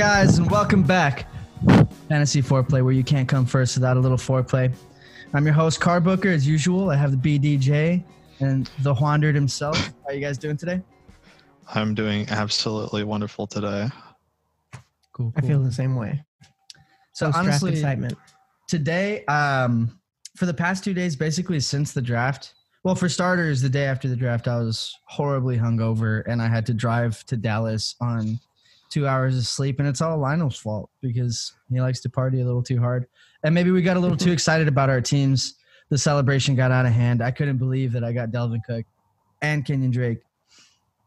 What's up, guys, and welcome back. Fantasy Foreplay, where you can't come first without a little foreplay. I'm your host, Car Booker, as usual. I have the BDJ and the Wandered himself. How are you guys doing today? I'm doing absolutely wonderful today. Cool. I feel the same way. so. Post-draft Honestly, excitement. today, um, for the past two days, basically since the draft. Well, for starters, the day after the draft, I was horribly hungover, and I had to drive to Dallas on two hours of sleep, and it's all Lionel's fault because he likes to party a little too hard, and maybe we got a little too excited about our teams. The celebration got out of hand. I couldn't believe that I got Dalvin Cook and Kenyon Drake,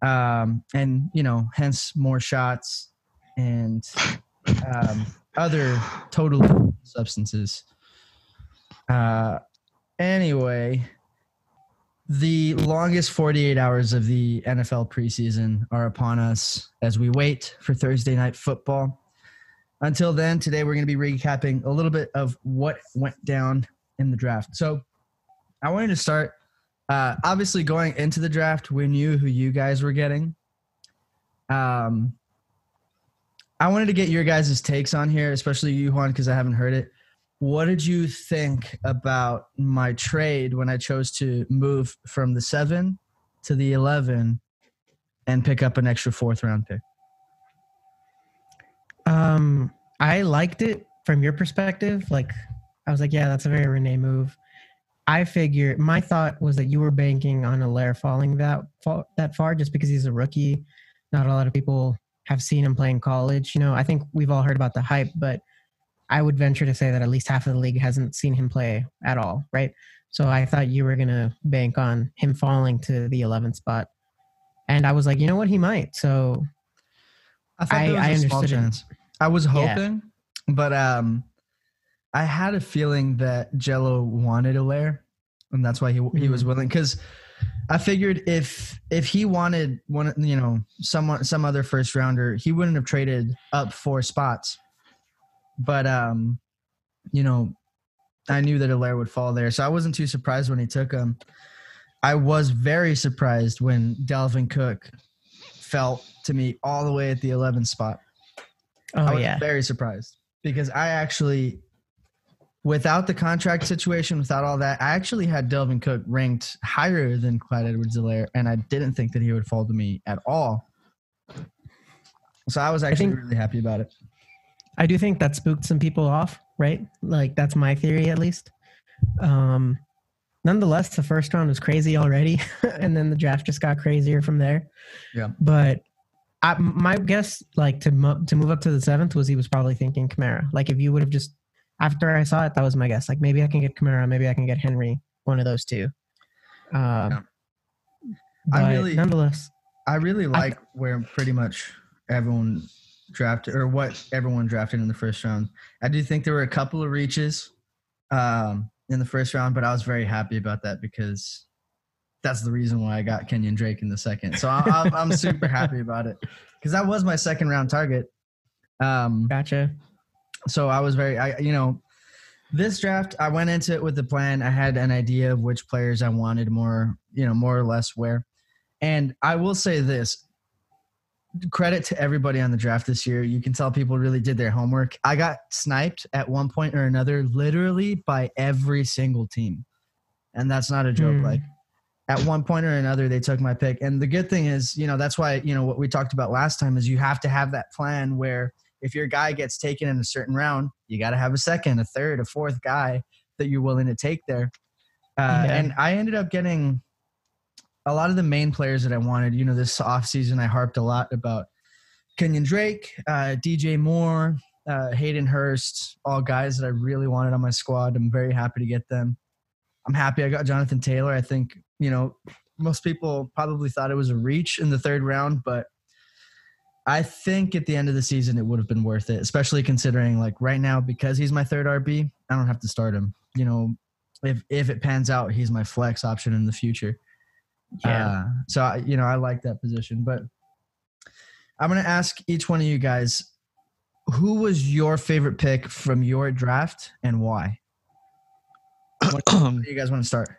um, and you know, hence more shots and um, other total substances. Uh, anyway, the longest 48 hours of the NFL preseason are upon us as we wait for Thursday night football. Until then, today we're going to be recapping a little bit of what went down in the draft. So, I wanted to start. Uh, obviously, going into the draft, we knew who you guys were getting. Um, I wanted to get your guys' takes on here, especially you, Juan, because I haven't heard it. What did you think about my trade when I chose to move from the seven to the 11 and pick up an extra fourth round pick? Um, I liked it from your perspective. Like, I was like, yeah, that's a very Renee move. I figure my thought was that you were banking on Helaire falling that fa- that far just because he's a rookie. Not a lot of people have seen him play in college. You know, I think we've all heard about the hype, but I would venture to say that at least half of the league hasn't seen him play at all, right? So I thought you were gonna bank on him falling to the 11th spot, and I was like, you know what, he might. So I thought I- there was I a small it. chance. I was Yeah. hoping, but um, I had a feeling that Jello wanted Helaire, and that's why he he was Mhm. willing. Because I figured if if he wanted one, you know, someone some other first rounder, he wouldn't have traded up four spots. But um, you know, I knew that Helaire would fall there, so I wasn't too surprised when he took him. I was very surprised when Dalvin Cook fell to me all the way at the 11th spot. I oh was yeah, very surprised because I actually, without the contract situation, without all that, I actually had Dalvin Cook ranked higher than Clyde edwards helaire and I didn't think that he would fall to me at all. So I was actually think- really happy about it. I do think that spooked some people off, right? Like that's my theory at least. Um, nonetheless, the first round was crazy already, and then the draft just got crazier from there. Yeah. But I, my guess, like to mo- to move up to the seventh, was he was probably thinking Kamara. Like if you would have just after I saw it, that was my guess. Like maybe I can get Kamara, maybe I can get Henry, one of those two. Um, I really- nonetheless, I really like where pretty much everyone drafted or what everyone drafted in the first round. I do think there were a couple of reaches um, in the first round, but I was very happy about that because that's the reason why I got Kenyon Drake in the second. So I, I'm, I'm super happy about it because that was my second round target. Um, gotcha. so I was very, I you know, this draft I went into it with the plan. I had an idea of which players I wanted more, you know, more or less where. And I will say this: credit to everybody on the draft this year. You can tell people really did their homework. I got sniped at one point or another, literally by every single team, and that's not a joke. Hmm. Like at one point or another, they took my pick. And the good thing is, you know, that's why you know what we talked about last time is you have to have that plan where if your guy gets taken in a certain round, you got to have a second, a third, a fourth guy that you're willing to take there. Uh, Yeah. And I ended up getting a lot of the main players that I wanted. You know, this offseason, I harped a lot about Kenyon Drake, uh, DJ Moore, uh, Hayden Hurst, all guys that I really wanted on my squad. I'm very happy to get them. I'm happy I got Jonathan Taylor. I think, you know, most people probably thought it was a reach in the third round, but I think at the end of the season it would have been worth it, especially considering like right now because he's my third RB, I don't have to start him. You know, if if it pans out, he's my flex option in the future. Yeah. Uh, so I, you know, I like that position, but I'm gonna ask each one of you guys, who was your favorite pick from your draft and why? What do you guys want to start?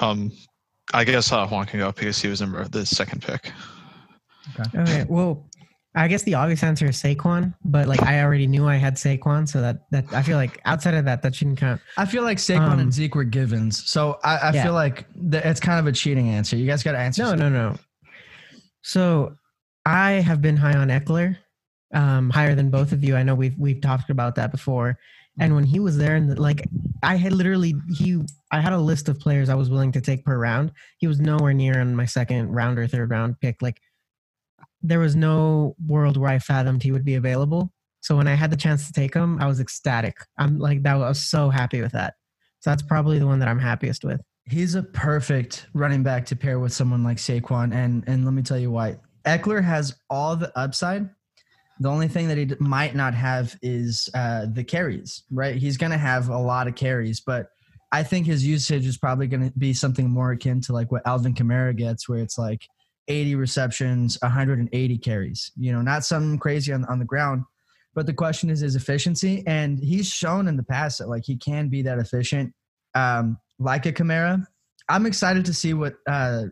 um, I guess uh, Juan can go because he was in the second pick. Okay. Well, I guess the obvious answer is Saquon, but like I already knew I had Saquon, so that that I feel like outside of that, that shouldn't count. I feel like Saquon Um, and Zeke were givens, so I, I Yeah. feel like th- it's kind of a cheating answer. You guys got to answer. No, something. no, no. So I have been high on Ekeler, um, higher than both of you. I know we've we've talked about that before. And when he was there, and the, like I had literally he, I had a list of players I was willing to take per round. He was nowhere near on my second round or third round pick. Like there was no world where I fathomed he would be available. So when I had the chance to take him, I was ecstatic. I'm like that. I was so happy with that. So that's probably the one that I'm happiest with. He's a perfect running back to pair with someone like Saquon, and and let me tell you why. Ekeler has all the upside. The only thing that he might not have is uh, the carries, right? He's going to have a lot of carries, but I think his usage is probably going to be something more akin to like what Alvin Kamara gets, where it's like 80 receptions, 180 carries. You know, not something crazy on, on the ground. But the question is his efficiency, and he's shown in the past that like he can be that efficient, um, like a Kamara. I'm excited to see what uh,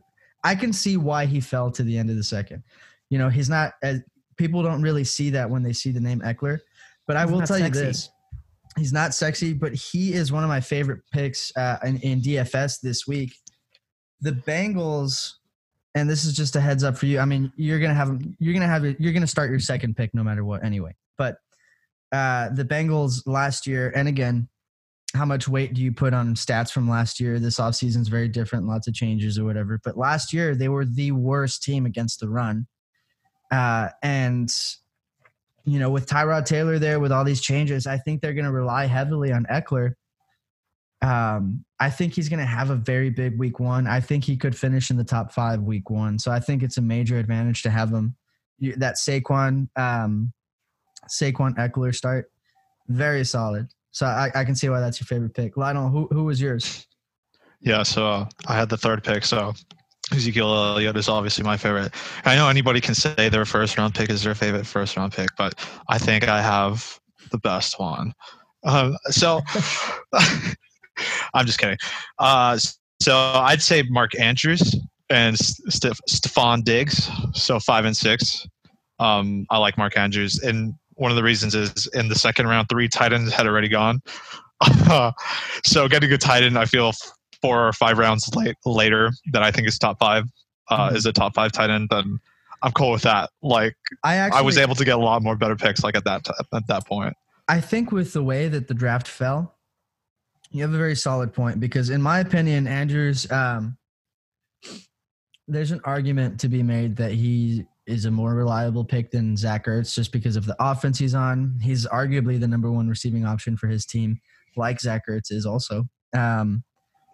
I can see why he fell to the end of the second. You know, he's not as people don't really see that when they see the name Ekeler. But I will tell sexy. you this: he's not sexy, but he is one of my favorite picks uh, in, in DFS this week. The Bengals, and this is just a heads up for you. I mean, you're gonna have you're gonna have you're gonna start your second pick no matter what anyway. But uh, the Bengals last year, and again, how much weight do you put on stats from last year? This offseason is very different, lots of changes or whatever. But last year, they were the worst team against the run. Uh, and, you know, with Tyrod Taylor there, with all these changes, I think they're to rely heavily on Ekeler. Um, I think he's going to have a very big week one. I think he could finish in the top five week one. So I think it's a major advantage to have him. You, that Saquon, um, Saquon Ekeler start, very solid. So I, I can see why that's your favorite pick. Lionel, who who was yours? Yeah, so uh, I had the third pick. So Ezekiel Elliott is obviously my favorite. I know anybody can say their first round pick is their favorite first round pick, but I think I have the best one. Um, so I'm just kidding. Uh, so I'd say Mark Andrews and Steph- Stefon Diggs. So five and six. Um, I like Mark Andrews, and one of the reasons is in the second round, three tight ends had already gone. so getting a tight end, I feel four or five rounds late, later that I think is top five uh, Mhm. is a top five tight end, then I'm cool with that. Like I actually I was able to get a lot more better picks like at that t- at that point. I think with the way that the draft fell, you have a very solid point because, in my opinion, Andrews, um, there's an argument to be made that he is a more reliable pick than Zach Ertz just because of the offense he's on. He's arguably the number one receiving option for his team, like Zach Ertz is also. Um,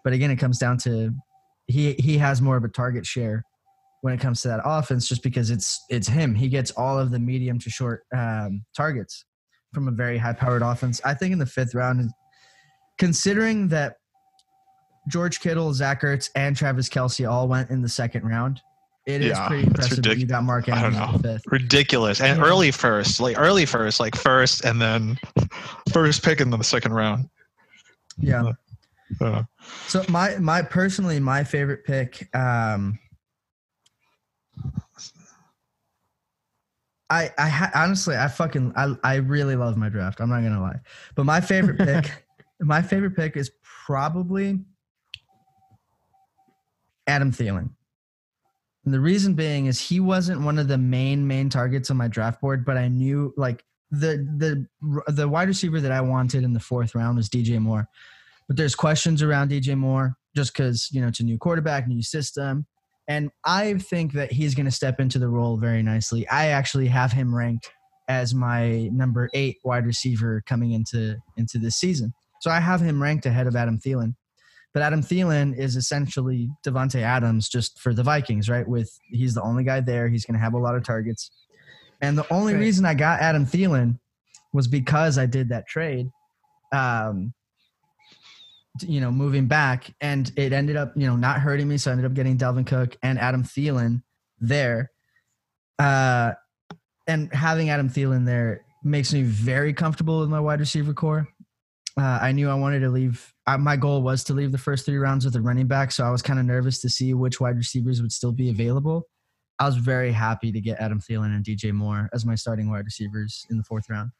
but again, it comes down to he he has more of a target share when it comes to that offense, just because it's it's him. He gets all of the medium to short um, targets from a very high powered offense. I think in the fifth round, considering that George Kittle, Zach Ertz, and Travis Kelce all went in the second round, it is Yeah, pretty that's impressive that you got Mark Andrews in the fifth. Ridiculous and Yeah. early first, like early first, like first and then first pick in the second round. Yeah. Uh, So my my personally my favorite pick. Um, I I ha- honestly I fucking I I really love my draft. I'm not gonna lie, but my favorite pick, my favorite pick is probably Adam Thielen. And the reason being is he wasn't one of the main main targets on my draft board, but I knew like the the the wide receiver that I wanted in the fourth round was DJ Moore. But there's questions around DJ Moore just because you know it's a new quarterback, new system, and I think that he's going to step into the role very nicely. I actually have him ranked as my number eight wide receiver coming into into this season. So I have him ranked ahead of Adam Thielen. But Adam Thielen is essentially Davante Adams just for the Vikings, right? With he's the only guy there. He's going to have a lot of targets. And the only reason I got Adam Thielen was because I did that trade. Um, you know, moving back, and it ended up, you know, not hurting me. So I ended up getting Dalvin Cook and Adam Thielen there. Uh, and having Adam Thielen there makes me very comfortable with my wide receiver core. Uh, I knew I wanted to leave. Uh, my goal was to leave the first three rounds with a running back, so I was kind of nervous to see which wide receivers would still be available. I was very happy to get Adam Thielen and DJ Moore as my starting wide receivers in the fourth round.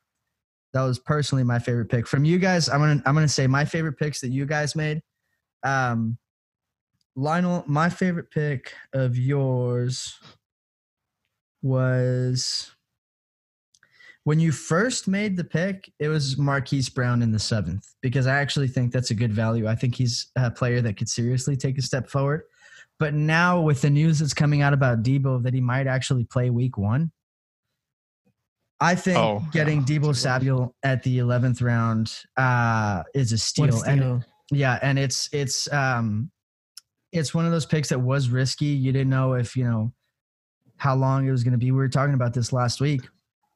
That was personally my favorite pick. From you guys, I'm gonna I'm gonna say my favorite picks that you guys made. Um, Lionel, my favorite pick of yours was when you first made the pick, it was Marquise Brown in the seventh because I actually think that's a good value. I think he's a player that could seriously take a step forward. But now with the news that's coming out about Deebo that he might actually play week one, I think Oh, getting yeah. Deebo Samuel at the eleventh round uh, is a steal. What a And steal. yeah, and it's it's um it's one of those picks that was risky. You didn't know if, you know, how long it was going to be. We were talking about this last week.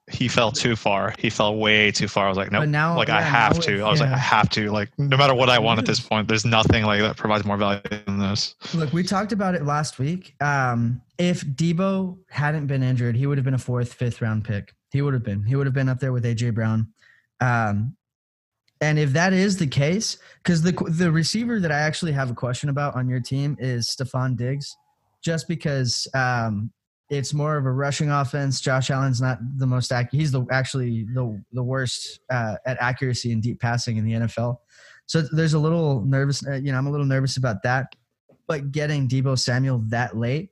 He fell too far. He fell way too far. I was like, no, now- like I have to. I was like. I have to. Like, no matter what I want at this point, there's nothing like that provides more value than this. Look, we talked about it last week. Um, if Deebo hadn't been injured, he would have been a fourth, fifth round pick. He would have been. He would have been up there with AJ Brown. Um, and if that is the case, because the the receiver that I actually have a question about on your team is Stefon Diggs, just because um, it's more of a rushing offense. Josh Allen's not the most accurate. He's the actually the the worst uh, at accuracy and deep passing in the NFL. So there's a little nervous. Uh, you know, I'm a little nervous about that. But getting Deebo Samuel that late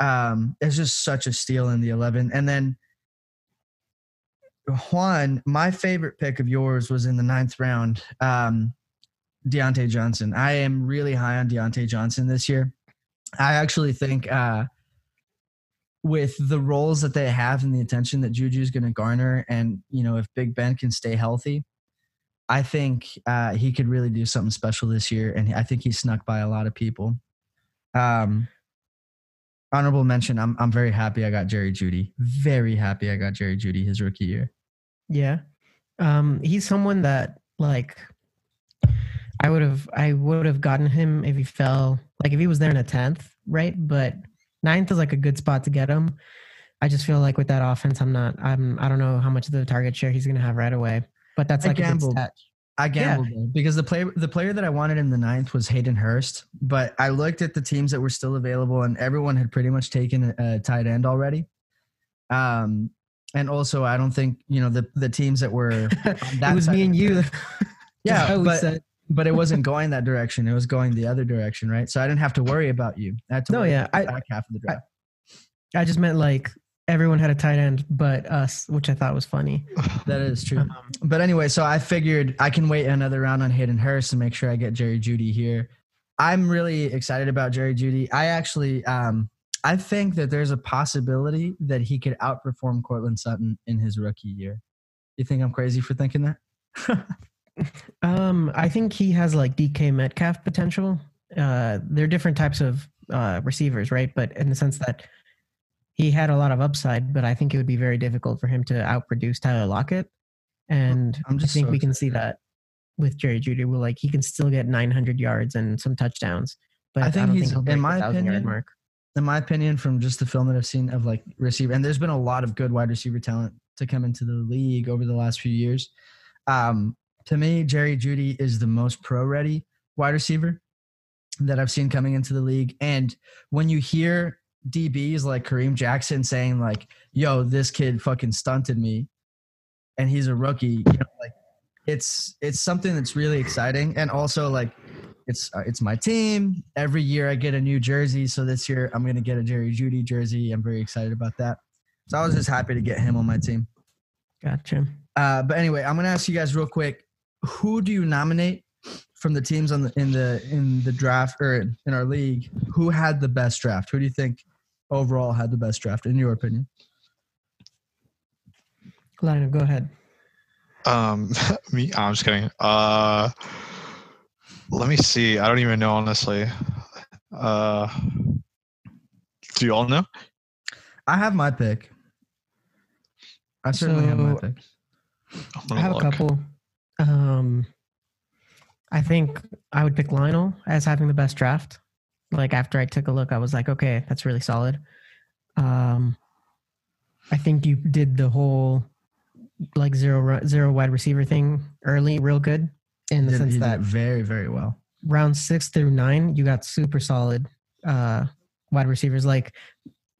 um, is just such a steal in the 11. And then Juan, my favorite pick of yours was in the ninth round. Um, Diontae Johnson. I am really high on Diontae Johnson this year. I actually think uh, with the roles that they have and the attention that Juju is going to garner, and you know if Big Ben can stay healthy, I think uh, he could really do something special this year. And I think he's snuck by a lot of people. Um, honorable mention. I'm I'm very happy I got Jerry Jeudy. Very happy I got Jerry Jeudy his rookie year. Yeah. Um, he's someone that like I would have I would have gotten him if he fell like if he was there in a tenth, right? But ninth is like a good spot to get him. I just feel like with that offense, I'm not I'm I don't know how much of the target share he's gonna have right away. But that's I like a good gambled. I gambled though, because the player the player that I wanted in the ninth was Hayden Hurst, but I looked at the teams that were still available, and everyone had pretty much taken a, a tight end already. Um, and also I don't think you know the the teams that were it was me and you. Yeah, I but said- but it wasn't going that direction; it was going the other direction, right? So I didn't have to worry about you. I had to No, worry yeah, about the I- back half of the draft. I just meant like everyone had a tight end but us, which I thought was funny. that is true. Um, But anyway, so I figured I can wait another round on Hayden Hurst to make sure I get Jerry Jeudy here. I'm really excited about Jerry Jeudy. I actually, um, I think that there's a possibility that he could outperform Courtland Sutton in his rookie year. You think I'm crazy for thinking that? Um, I think he has like DK Metcalf potential. Uh, they're different types of uh, receivers, right? But in the sense that he had a lot of upside, but I think it would be very difficult for him to outproduce Tyler Lockett. And I'm I just think so we can see that with Jerry Jeudy. We're like he can still get 900 yards and some touchdowns, but I I, think don't he's- think he'll in my opinion, mark. in my opinion, from just the film that I've seen of like receiver, and there's been a lot of good wide receiver talent to come into the league over the last few years. Um, to me, Jerry Jeudy is the most pro ready wide receiver that I've seen coming into the league. And when you hear DBs like Kareem Jackson saying like, "Yo, this kid fucking stunted me," and he's a rookie, you know, like it's it's something that's really exciting, and also like it's uh, it's my team. Every year I get a new jersey, so this year I'm gonna get a Jerry Jeudy jersey. I'm very excited about that. So I was just happy to get him on my team. Gotcha. Uh, but anyway, I'm gonna ask you guys real quick: Who do you nominate from the teams on the in the in the draft or in our league? Who had the best draft? Who do you think overall had the best draft, in your opinion? Lionel, go ahead. Um, me, I'm just kidding. Uh, let me see. I don't even know honestly. Uh, do you all know? I have my pick. I certainly have my pick. I'm I gonna have a couple. Um, I think I would pick Lionel as having the best draft. Like after I took a look, I was like, okay, that's really solid. Um, I think you did the whole like zero zero wide receiver thing early, real good in the Did- sense that very very well. round six through nine, you got super solid uh, wide receivers. Like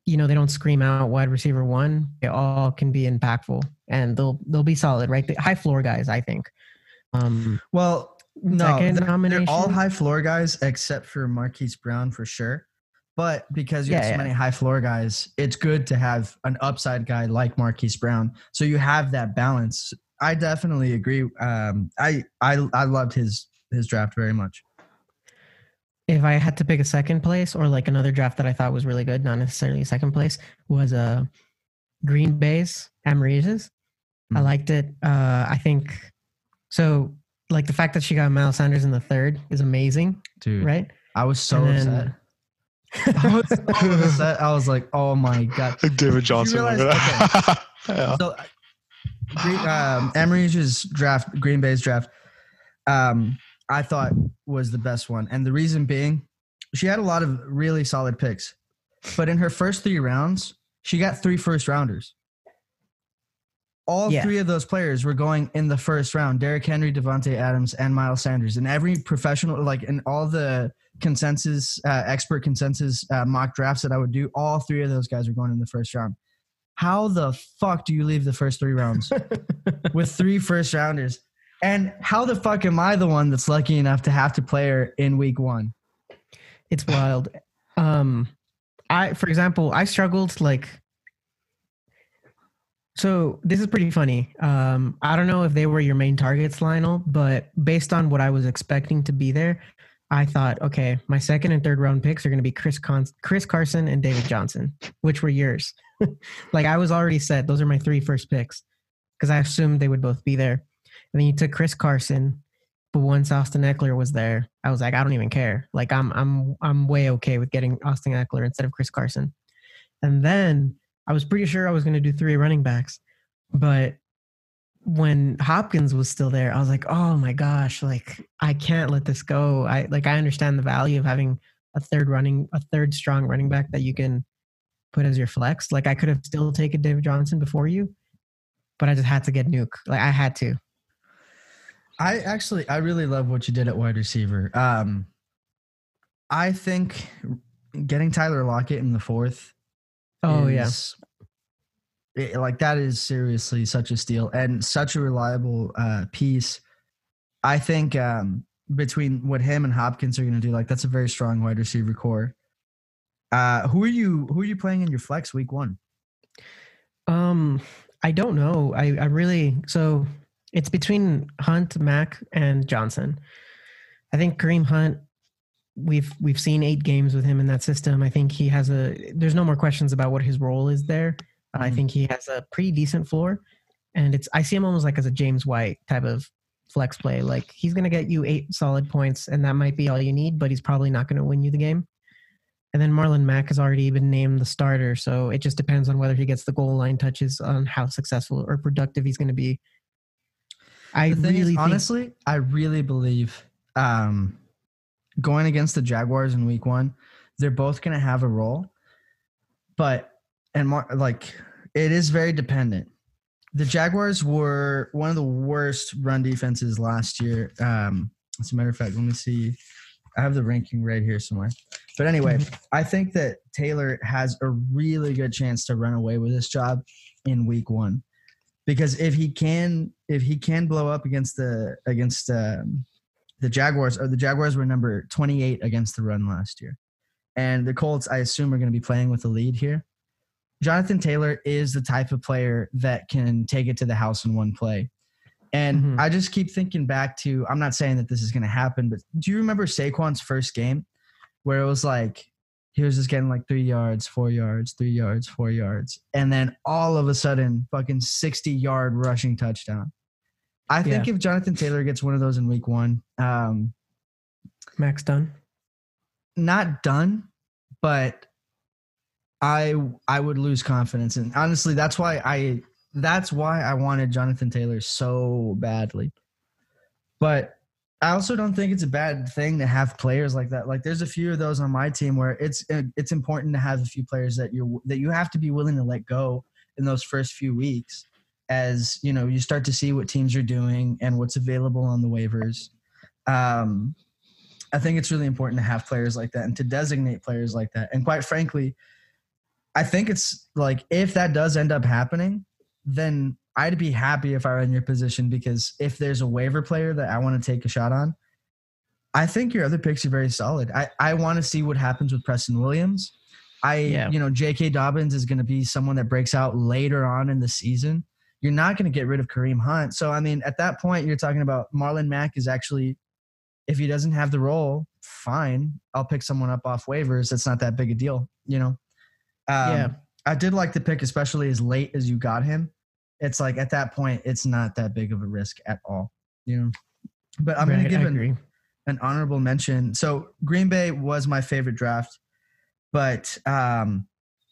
you know they don't scream out wide receiver one. They all can be impactful and they'll they'll be solid, right? The high floor guys, I think. Um, Well, no, second they're, they're all high floor guys except for Marquise Brown for sure. But because you have so yeah. many high floor guys, it's good to have an upside guy like Marquise Brown. So you have that balance. I definitely agree. Um, I I I loved his his draft very much. If I had to pick a second place or like another draft that I thought was really good, not necessarily second place, was uh Green Bay's Amarizes. I Mhm. liked it. Uh I think so like the fact that she got Miles Sanders in the third is amazing, Dude, right? I was so And upset. I was so upset. I was like, oh my god. David Johnson. realize- yeah. So, Green, um, Emery's draft, Green Bay's draft, um, I thought was the best one, and the reason being, she had a lot of really solid picks, but in her first three rounds, she got three first rounders. All Yeah. three of those players were going in the first round: Derrick Henry, Davante Adams, and Miles Sanders. And every professional, like in all the consensus, uh, expert consensus uh, mock drafts that I would do, all three of those guys were going in the first round. How the fuck do you leave the first three rounds with three first rounders? And how the fuck am I the one that's lucky enough to have to play her in week one? It's wild. Um, I, for example, I struggled like. So this is pretty funny. Um, I don't know if they were your main targets, Lionel, but based on what I was expecting to be there, I thought, okay, my second and third round picks are going to be Chris Con- Chris Carson and David Johnson, which were yours. like I was already set; those are my three first picks because I assumed they would both be there. And then you took Chris Carson, but once Austin Ekeler was there, I was like, I don't even care. Like I'm I'm I'm way okay with getting Austin Ekeler instead of Chris Carson. And then I was pretty sure I was going to do three running backs, but when Hopkins was still there, I was like, oh my gosh, like I can't let this go. I like I understand the value of having a third running a third strong running back that you can put as your flex. Like I could have still taken David Johnson before you, but I just had to get Nuke. Like I had to. I actually, I really love what you did at wide receiver. Um, I think getting Tyler Lockett in the fourth. Oh yeah. is- it- like that is seriously such a steal and such a reliable uh, piece. I think um, between what him and Hopkins are going to do, like that's a very strong wide receiver core. Uh, who are you? Who are you playing in your flex week one? Um, I don't know. I, I really so it's between Hunt, Mack, and Johnson. I think Kareem Hunt. We've we've seen eight games with him in that system. I think he has a. There's no more questions about what his role is there. I Mhm. think he has a pretty decent floor, and it's. I see him almost like as a James White type of flex play. Like he's going to get you eight solid points, and that might be all you need. But he's probably not going to win you the game. And then Marlon Mack has already been named the starter, so it just depends on whether he gets the goal line touches on how successful or productive he's going to be. I really is, think, honestly, I really believe um, going against the Jaguars in Week One, they're both going to have a role, but and more like it is very dependent. The Jaguars were one of the worst run defenses last year. Um, as a matter of fact, let me see. I have the ranking right here somewhere. But anyway, I think that Taylor has a really good chance to run away with this job in week one. Because if he can if he can blow up against the against um, the Jaguars or the Jaguars were number 28 against the run last year. And the Colts I assume are going to be playing with the lead here. Jonathan Taylor is the type of player that can take it to the house in one play. And Mhm. I just keep thinking back to I'm not saying that this is going to happen, but do you remember Saquon's first game where it was like he was just getting like three yards, four yards, three yards, four yards, and then all of a sudden, fucking 60 yard rushing touchdown. I think if Jonathan Taylor gets one of those in week one, um, Max done. not done, but I I would lose confidence, and honestly, that's why I that's why I wanted Jonathan Taylor so badly. But I also don't think it's a bad thing to have players like that. Like there's a few of those on my team where it's it's important to have a few players that you're that you have to be willing to let go in those first few weeks as you know you start to see what teams are doing and what's available on the waivers. Um, I think it's really important to have players like that and to designate players like that. And quite frankly, I think it's like if that does end up happening, then I'd be happy if I were in your position because if there's a waiver player that I want to take a shot on, I think your other picks are very solid. I, I want to see what happens with Preston Williams. I Yeah. you know J.K. Dobbins is going to be someone that breaks out later on in the season. You're not going to get rid of Kareem Hunt. So I mean, at that point, you're talking about Marlon Mack is actually, if he doesn't have the role, fine. I'll pick someone up off waivers. That's not that big a deal, you know. Um, Yeah. I did like the pick, especially as late as you got him. It's like at that point, it's not that big of a risk at all, you know. But I'm gonna give an, an honorable mention. So Green Bay was my favorite draft, but um,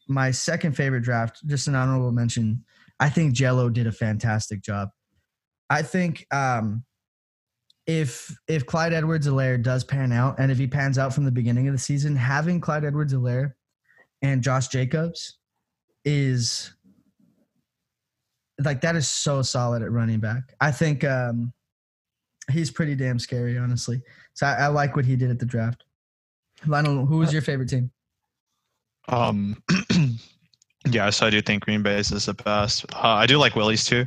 my second favorite draft, just an honorable mention. I think Jello did a fantastic job. I think um, if if Clyde Edwards-Helaire does pan out, and if he pans out from the beginning of the season, having Clyde Edwards-Helaire and Josh Jacobs is like that is so solid at running back. I think um, he's pretty damn scary, honestly. So I, I like what he did at the draft. Lionel, who was your favorite team? Um, yeah, so I do think Green Bay is the best. Uh, I do like Willie's too.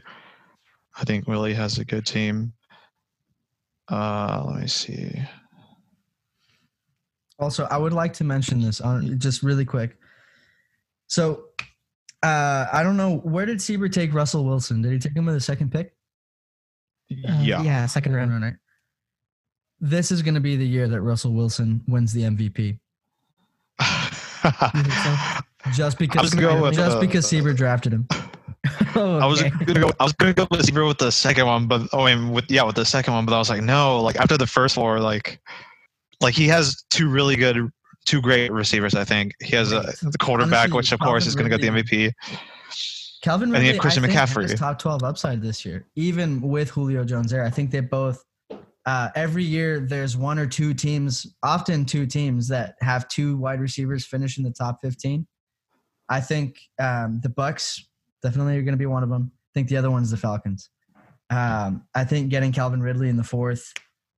I think Willie has a good team. Uh, let me see. Also, I would like to mention this on just really quick. So, uh, I don't know where did Sieber take Russell Wilson? Did he take him with a second pick? Uh, yeah. yeah, second round. Round, right? This is going to be the year that Russell Wilson wins the MVP, so? just because gonna go with, just uh, because Sieber drafted him. Oh, I was gonna go. I was gonna go with receiver with the second one, but oh, and with yeah, with the second one, but I was like, no, like after the first four, like, like he has two really good, two great receivers. I think he has a the quarterback, Honestly, which of course is gonna get the MVP. Calvin And he Ridley, had Christian I McCaffrey. top 12 upside this year, even with Julio Jones there. I think they both, uh, every year, there's one or two teams, often two teams that have two wide receivers finish in the top 15. I think um, the Bucs definitely are going to be one of them. I think the other one's the Falcons. Um, I think getting Calvin Ridley in the fourth,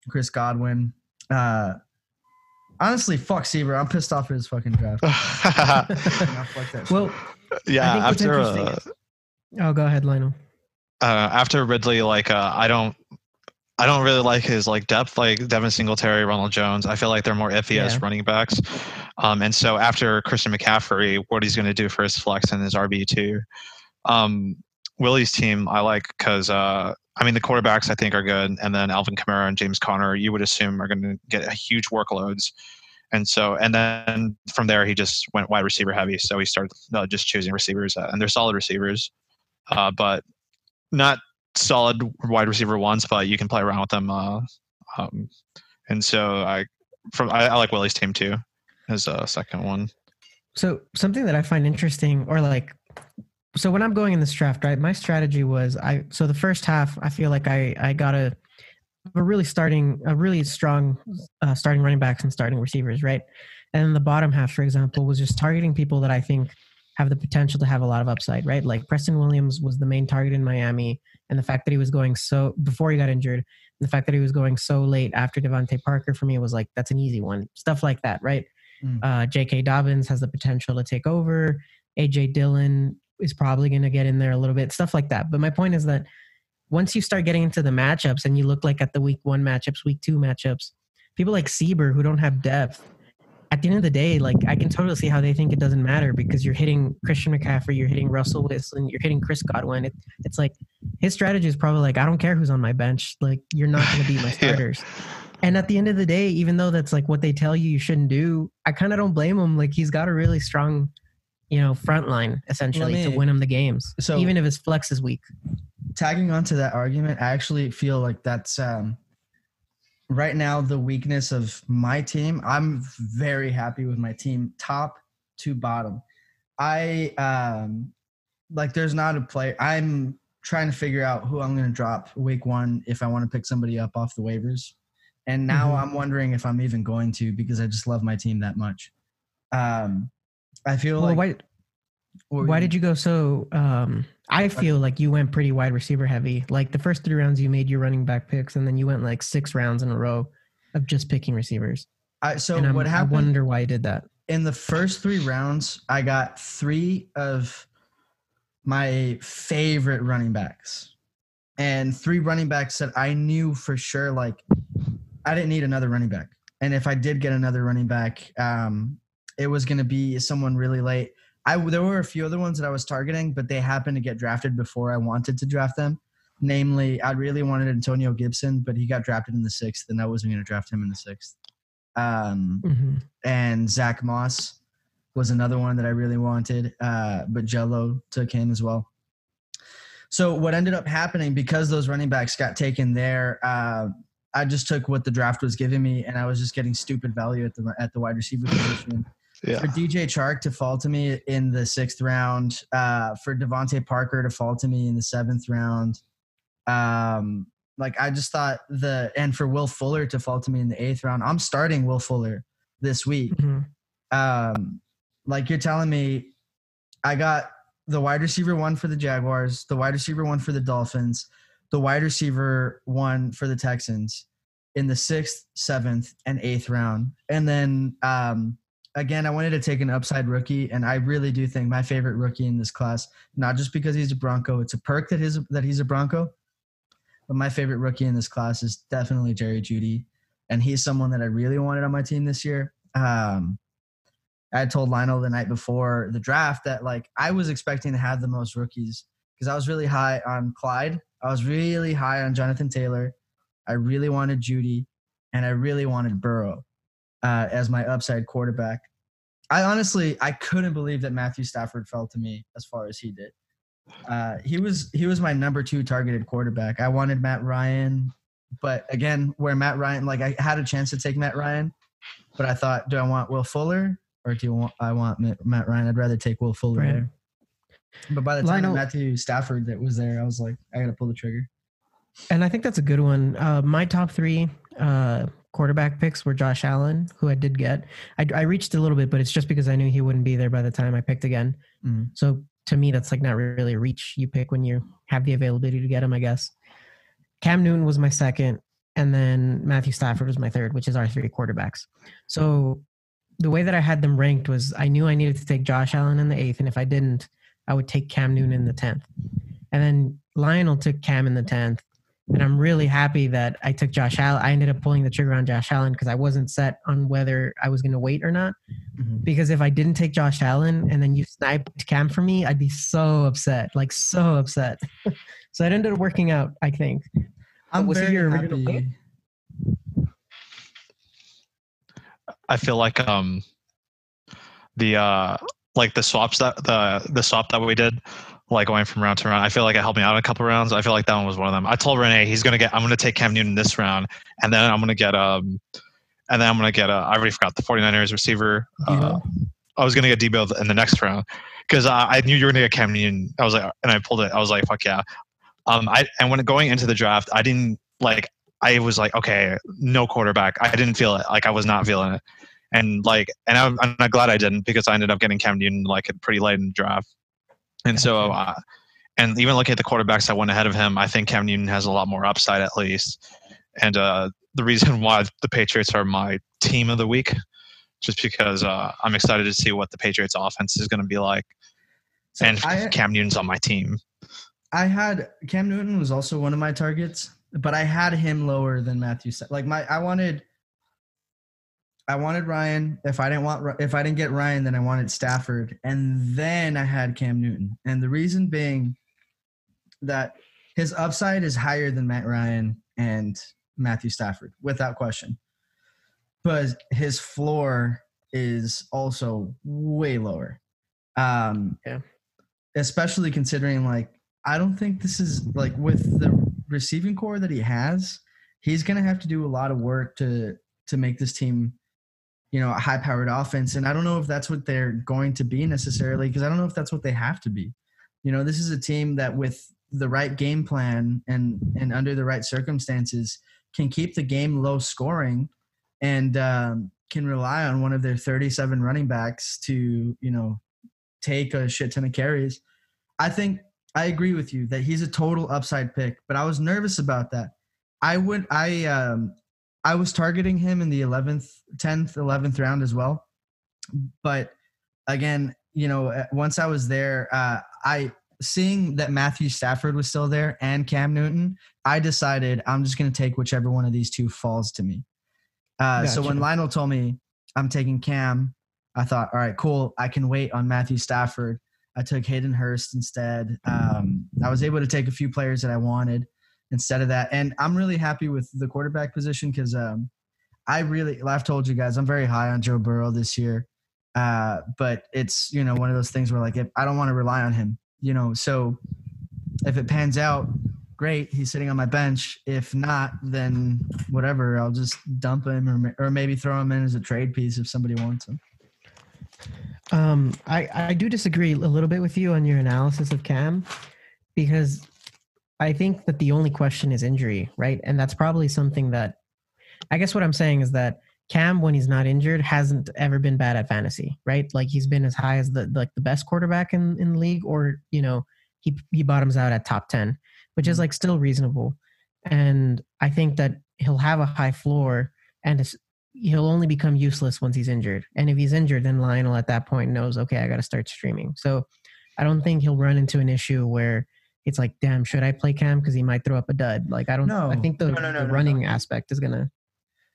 Chris Godwin. Uh, honestly, fuck Seaver. I'm pissed off at his fucking draft. Fuck that shit. well, yeah, I think what's after uh, oh, go ahead, Lionel. uh, after Ridley, like uh, I don't. I don't really like his like depth, like Devin Singletary, Ronald Jones. I feel like they're more iffy Yeah. as running backs. Um, and so after Christian McCaffrey, what he's going to do for his flex and his RB two, um, Willie's team I like because uh, I mean the quarterbacks I think are good, and then Alvin Kamara and James Conner you would assume are going to get huge workloads. And so, and then from there, he just went wide receiver heavy. So he started uh, just choosing receivers, uh, and they're solid receivers, uh, but not solid wide receiver ones, but you can play around with them. Uh, um, and so I, from I, I like Willie's team too, as a second one. So something that I find interesting, or like, so when I'm going in this draft, right, my strategy was I. So the first half, I feel like I I got a a really starting a really strong uh, starting running backs and starting receivers, right, and then the bottom half, for example, was just targeting people that I think have the potential to have a lot of upside, right? Like Preston Williams was the main target in Miami, and the fact that he was going so before he got injured, the fact that he was going so late after DeVante Parker for me was like that's an easy one. Stuff like that, right? Mm. Uh, J.K. Dobbins has the potential to take over. A.J. Dillon is probably going to get in there a little bit, stuff like that. But my point is that once you start getting into the matchups and you look like at the week one matchups, week two matchups, people like Sieber who don't have depth, at the end of the day, like I can totally see how they think it doesn't matter because you're hitting Christian McCaffrey, you're hitting Russell Wilson, you're hitting Chris Godwin. It, it's like his strategy is probably like, I don't care who's on my bench. Like you're not going to beat my Yeah. starters. And at the end of the day, even though that's like what they tell you you shouldn't do, I kind of don't blame him. Like he's got a really strong, you know, front line essentially me- to win him the games. So- even if his flex is weak. tagging onto that argument, I actually feel like that's um, right now the weakness of my team. I'm very happy with my team, top to bottom. I um, like. There's not a player. I'm trying to figure out who I'm going to drop week one if I want to pick somebody up off the waivers. And now Mhm. I'm wondering if I'm even going to because I just love my team that much. Um, I feel Well, like. why why did you go so? Um, I feel like you went pretty wide receiver heavy. Like the first three rounds, you made your running back picks, and then you went like six rounds in a row of just picking receivers. I, so and I'm, what happened? I wonder why you did that. in the first three rounds, I got three of my favorite running backs, and three running backs that I knew for sure. Like, I didn't need another running back, and if I did get another running back, um, it was going to be someone really late. I there were a few other ones that I was targeting, but they happened to get drafted before I wanted to draft them. Namely, I really wanted Antonio Gibson, but he got drafted in the sixth, and I wasn't going to draft him in the sixth. Um, hmm and Zach Moss was another one that I really wanted, uh, but Jello took him as well. So what ended up happening because those running backs got taken there, uh, I just took what the draft was giving me, and I was just getting stupid value at the at the wide receiver position. Yeah. For DJ Chark to fall to me in the sixth round, uh, for DeVante Parker to fall to me in the seventh round, um, like I just thought the and for Will Fuller to fall to me in the eighth round, I'm starting Will Fuller this week. hmm Um, like you're telling me, I got the wide receiver one for the Jaguars, the wide receiver one for the Dolphins, the wide receiver one for the Texans in the sixth, seventh, and eighth round. And then um, again, I wanted to take an upside rookie, and I really do think my favorite rookie in this class, not just because he's a Bronco, it's a perk that his that he's a Bronco. But my favorite rookie in this class is definitely Jerry Jeudy, and he's someone that I really wanted on my team this year. Um, I told Lionel the night before the draft that like I was expecting to have the most rookies because I was really high on Clyde. I was really high on Jonathan Taylor. I really wanted Jeudy, and I really wanted Burrow uh, as my upside quarterback. I honestly I couldn't believe that Matthew Stafford fell to me as far as he did. Uh, he was he was my number two targeted quarterback. I wanted Matt Ryan, but again, where Matt Ryan like I had a chance to take Matt Ryan, but I thought, do I want Will Fuller or do you want I want Matt Ryan? I'd rather take Will Fuller. Right. But by the time Lionel- Matthew Stafford that was there, I was like, I gotta pull the trigger. And I think that's a good one. Uh, my top three uh, quarterback picks were Josh Allen, who I did get. I, I reached a little bit, but it's just because I knew he wouldn't be there by the time I picked again. Mhm. So to me, that's like not really a reach. You pick when you have the availability to get him, I guess. Cam Newton was my second, and then Matthew Stafford was my third, which is our three quarterbacks. So the way that I had them ranked was I knew I needed to take Josh Allen in the eighth, and if I didn't, I would take Cam Newton in the tenth. And then Lionel took Cam in the tenth, and I'm really happy that I took Josh Allen. I ended up pulling the trigger on Josh Allen because I wasn't set on whether I was going to wait or not. Mhm. Because if I didn't take Josh Allen and then you sniped Cam for me, I'd be so upset, like so upset. so it ended up working out, I think. I'm was he very your original pick? I feel like um the uh like the swaps that the the swap that we did, like going from round to round, I feel like it helped me out a couple rounds. I feel like that one was one of them. I told Renee he's gonna get I'm gonna take Cam Newton this round and then I'm gonna get um and then I'm gonna get uh, I already forgot the 49ers receiver. Uh, I was gonna get Deebo in the next round because I, I knew you were gonna get Cam Newton. I was like, and I pulled it. I was like, fuck yeah. Um, I and when going into the draft, I didn't like. I was like, okay, no quarterback. I didn't feel it. Like I was not feeling it, and like, and I'm, I'm not glad I didn't because I ended up getting Cam Newton like pretty late in the draft, and so. Uh, and even looking at the quarterbacks that went ahead of him, I think Cam Newton has a lot more upside at least. And uh, the reason why the Patriots are my team of the week, just because uh, I'm excited to see what the Patriots offense is going to be like. So and I, Cam Newton's on my team. I had Cam Newton was also one of my targets, but I had him lower than Matthew. Like my, I wanted, I wanted Ryan. If I didn't want, if I didn't get Ryan, then I wanted Stafford, and then I had Cam Newton. And the reason being that his upside is higher than Matt Ryan and Matthew Stafford, without question. But his floor is also way lower. Um, Yeah. Especially considering, like, I don't think this is like with the receiving core that he has, he's going to have to do a lot of work to to make this team, you know, a high powered offense. And I don't know if that's what they're going to be necessarily because I don't know if that's what they have to be. You know, this is a team that with the right game plan and and under the right circumstances can keep the game low scoring and um, can rely on one of their 37 running backs to you know take a shit ton of carries. I think I agree with you that he's a total upside pick, but I was nervous about that. I would I um I was targeting him in the 11th, 10th, 11th round as well. but again, you know, uh, once I was there, uh, I seeing that Matthew Stafford was still there and Cam Newton, I decided I'm just going to take whichever one of these two falls to me. Uh, So when Lionel told me I'm taking Cam, I thought, all right, cool. I can wait on Matthew Stafford. I took Hayden Hurst instead. Um, I was able to take a few players that I wanted instead of that. And I'm really happy with the quarterback position because um, I really, I've told you guys, I'm very high on Joe Burrow this year. Uh, but it's, you know, one of those things where like, if I don't want to rely on him, you know, so if it pans out, great. He's sitting on my bench. If not, then whatever. I'll just dump him or, or maybe throw him in as a trade piece if somebody wants him. Um, I, I do disagree a little bit with you on your analysis of Cam because I think that the only question is injury, right? And that's probably something that I guess what I'm saying is that Cam, when he's not injured, hasn't ever been bad at fantasy, right? Like he's been as high as the like the best quarterback in, in the league, or you know, he he bottoms out at top ten, which is mm-hmm. like still reasonable. And I think that he'll have a high floor and he'll only become useless once he's injured. And if he's injured, then Lionel at that point knows, okay, I got to start streaming. So I don't think he'll run into an issue where it's like, damn, should I play Cam because he might throw up a dud? Like I don't. No. I think the, No, no, no, the running aspect is gonna.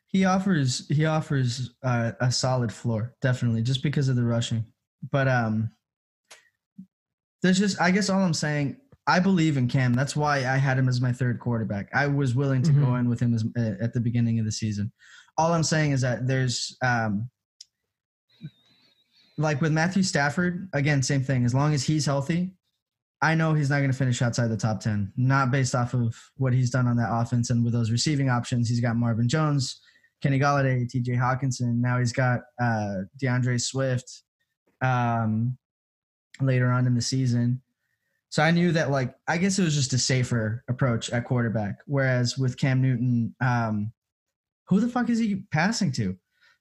He offers he offers uh, a solid floor, definitely, just because of the rushing. But um, there's just I guess all I'm saying. I believe in Cam. That's why I had him as my third quarterback. I was willing to go Mhm. in with him as, uh, at the beginning of the season. All I'm saying is that there's um, like with Matthew Stafford again, same thing. As long as he's healthy, I know he's not going to finish outside the top ten. Not based off of what he's done on that offense and with those receiving options. He's got Marvin Jones. Kenny Golladay, T.J. Hockenson. Now he's got uh, D'Andre Swift um, later on in the season. So I knew that, like, I guess it was just a safer approach at quarterback. Whereas with Cam Newton, um, who the fuck is he passing to?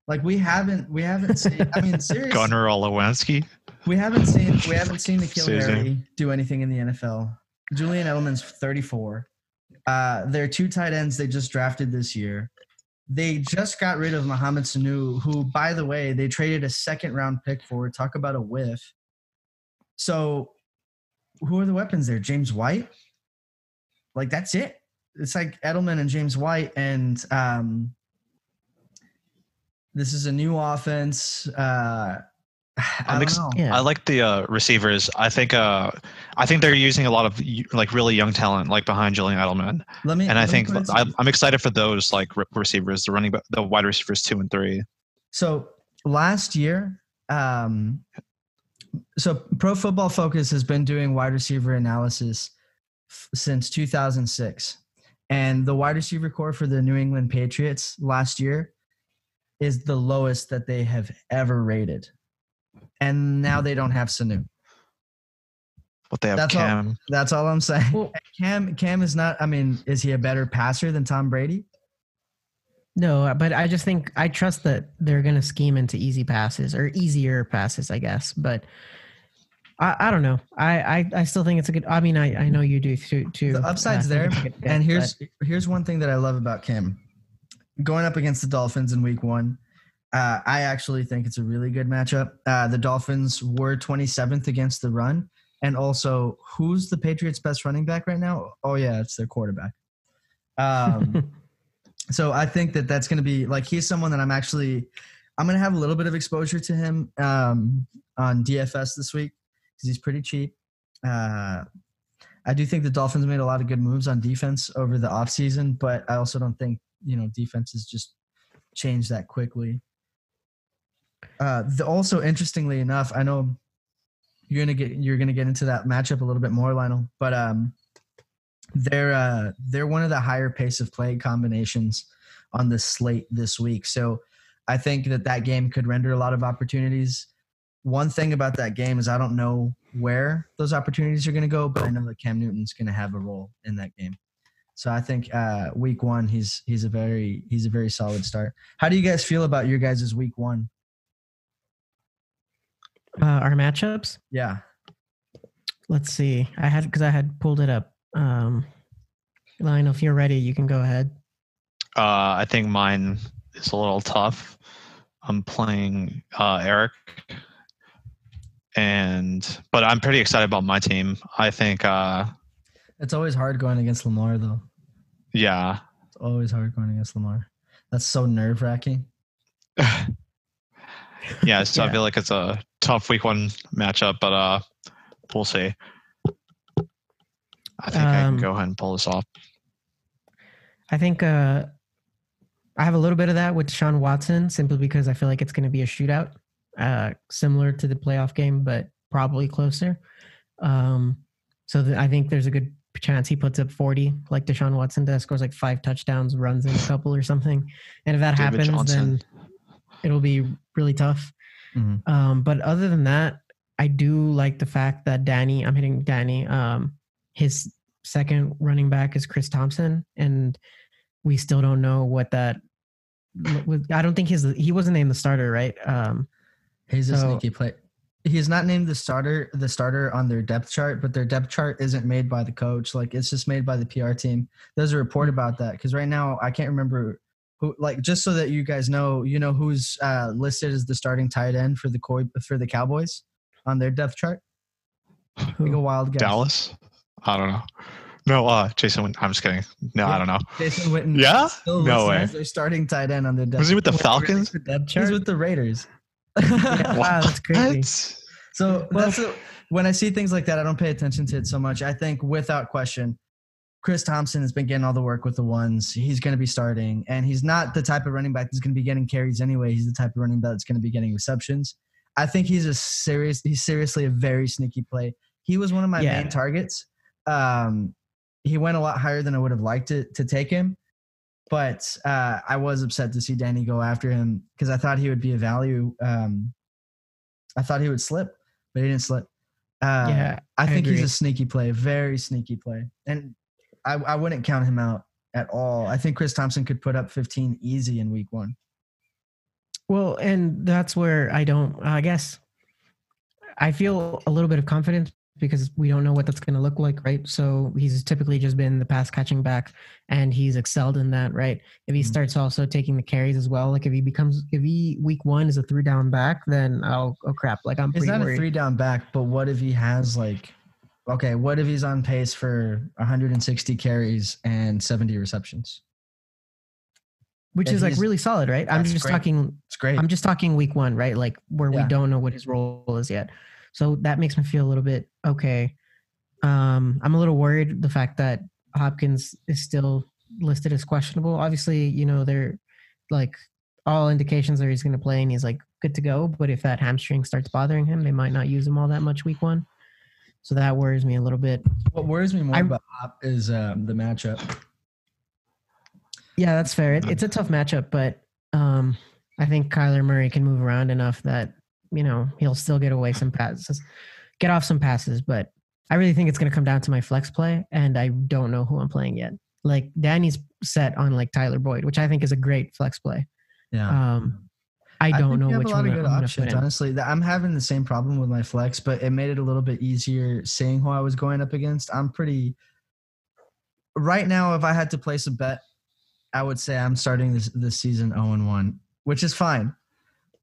Like, we haven't, we haven't seen. I mean, seriously, Gunnar Olszewski. We haven't seen, we haven't seen N'Keal. Harry do anything in the NFL. Julian Edelman's 34. Uh, their two tight ends they just drafted this year. They just got rid of Mohamed Sanu, who, by the way, they traded a second round pick for. Talk about a whiff. So, who are the weapons there? James White? Like, that's it. It's like Edelman and James White. And um, this is a new offense. Uh, I'm don't ex- Yeah. I like the uh, receivers. I think uh, I think they're using a lot of like really young talent, like behind Julian Edelman, Let me, and I let me think put it to I, you. I'm excited for those like re- receivers, the running, the wide receivers two and three. So last year, um, so Pro Football Focus has been doing wide receiver analysis f- since 2006, and the wide receiver core for the New England Patriots last year is the lowest that they have ever rated, and now they don't have Sanu. But they have That's all- Cam. That's all I'm saying. Well, Cam Cam is not. I mean, is he a better passer than Tom Brady? no, but I just think I trust that they're gonna scheme into easy passes or easier passes, I guess. But I, I don't know. I, I I still think it's a good. I mean, I I know you do too. too. The upside's I there, good pick, and but- here's here's one thing that I love about Cam. Going up against the Dolphins in Week One, uh, I actually think it's a really good matchup. Uh, the Dolphins were 27th against the run, and also, who's the Patriots' best running back right now? Oh yeah, it's their quarterback. Um, so I think that that's going to be like he's someone that I'm actually I'm going to have a little bit of exposure to him um, on DFS this week because he's pretty cheap. Uh, I do think the Dolphins made a lot of good moves on defense over the offseason, but I also don't think you know defenses just change that quickly. Uh, the, also, interestingly enough, I know you're gonna get you're gonna get into that matchup a little bit more, Lionel, but um, they're uh, they're one of the higher pace of play combinations on the slate this week. So I think that that game could render a lot of opportunities. One thing about that game is I don't know where those opportunities are going to go, but I know that Cam Newton's going to have a role in that game. So I think uh, week one he's he's a very he's a very solid start. How do you guys feel about your guys' week one? Uh, our matchups. Yeah, Let's see. I had because I had pulled it up. Um, Lionel, if you're ready, you can go ahead. Uh, I think mine is a little tough. I'm playing uh, Eric, and but I'm pretty excited about my team. I think, uh, It's always hard going against Lamar, though. yeah, It's always hard going against Lamar. That's so nerve wracking. yeah. So I feel like it's a tough week one matchup, but uh, we'll see. I think I Um, can go ahead and pull this off. I think uh, I have a little bit of that with Deshaun Watson simply because I feel like it's going to be a shootout, uh, similar to the playoff game, but probably closer. Um, so th- I think there's a good chance he puts up 40 like Deshaun Watson does, scores like five touchdowns, runs in a couple or something. And if that David happens, Johnson. then it'll be really tough. Mhm. Um, but other than that, I do like the fact that Danny, I'm hitting Danny, um, his second running back is Chris Thompson, and we still don't know what that. I don't think his he wasn't named the starter, right? Um, He's a So- sneaky play. He's not named the starter, the starter on their depth chart, but their depth chart isn't made by the coach. Like it's just made by the PR team. There's a report about that because right now I can't remember who. Like just so that you guys know, you know who's uh, listed as the starting tight end for the Coy, for the Cowboys on their depth chart. Take a wild guess. Dallas. I don't know. No, uh, Jason. Win- I'm just kidding. No, Yeah. I don't know. Jason Witten. Yeah? still No listed way. as Their starting tight end on their depth. Was he with the Falcons? He's with the Raiders. Yeah, wow, that's crazy. So that's a, when I see things like that, I don't pay attention to it so much. I think without question, Chris Thompson has been getting all the work with the ones. He's going to be starting, and he's not the type of running back that's going to be getting carries anyway. He's the type of running back that's going to be getting receptions. I think he's a serious. He's seriously a very sneaky play. He was one of my Yeah. main targets. Um, he went a lot higher than I would have liked it to take him, but uh, I was upset to see Danny go after him because I thought he would be a value. Um, I thought he would slip, but he didn't slip. Uh, yeah, I I think he's a sneaky play, very sneaky play, and I, I wouldn't count him out at all. I think Chris Thompson could put up 15 easy in week one. Well, and that's where I don't, I guess, I feel a little bit of confidence because we don't know what that's going to look like, right? So he's typically just been the pass catching back and he's excelled in that, right? If he Mhm. starts also taking the carries as well, like if he becomes, if he week one is a three down back, then oh, oh crap, like I'm He's pretty not worried. a three down back, but what if he has like, okay, what if he's on pace for 160 carries and 70 receptions? which if is like really solid, right? I'm just great. talking It's great. I'm just talking week one, right? Like where Yeah. we don't know what his role is yet. So that makes me feel a little bit okay. Um, I'm a little worried the fact that Hopkins is still listed as questionable. Obviously, you know, they're like all indications are he's going to play and he's like good to go. But if that hamstring starts bothering him, they might not use him all that much week one. So that worries me a little bit. what worries me more I'm- about Hop is um, the matchup. Yeah, that's fair. It, it's a tough matchup, but um, I think Kyler Murray can move around enough that you know he'll still get away some passes, get off some passes. But I really think it's going to come down to my flex play, and I don't know who I'm playing yet. Like Danny's set on like Tyler Boyd, which I think is a great flex play. Yeah. Um, I don't think know which a lot one of I'm good going to put options. in. Honestly, I'm having the same problem with my flex, but it made it a little bit easier seeing who I was going up against. I'm pretty. Right now, if I had to place a bet, I would say I'm starting this this season 0 and 1, which is fine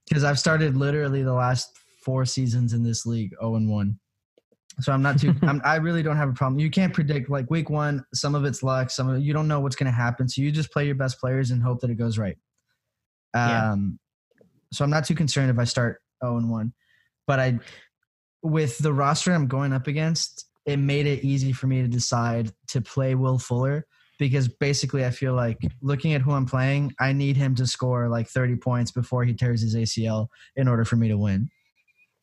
because I've started literally the last four seasons in this league 0 and 1. So I'm not too. I'm, I really don't have a problem. You can't predict like week one. Some of it's luck. Some of you don't know what's going to happen. So you just play your best players and hope that it goes right. Yeah. Um, So I'm not too concerned if I start 0 and 1. But I with the roster I'm going up against, it made it easy for me to decide to play Will Fuller because basically I feel like looking at who I'm playing, I need him to score like 30 points before he tears his ACL in order for me to win.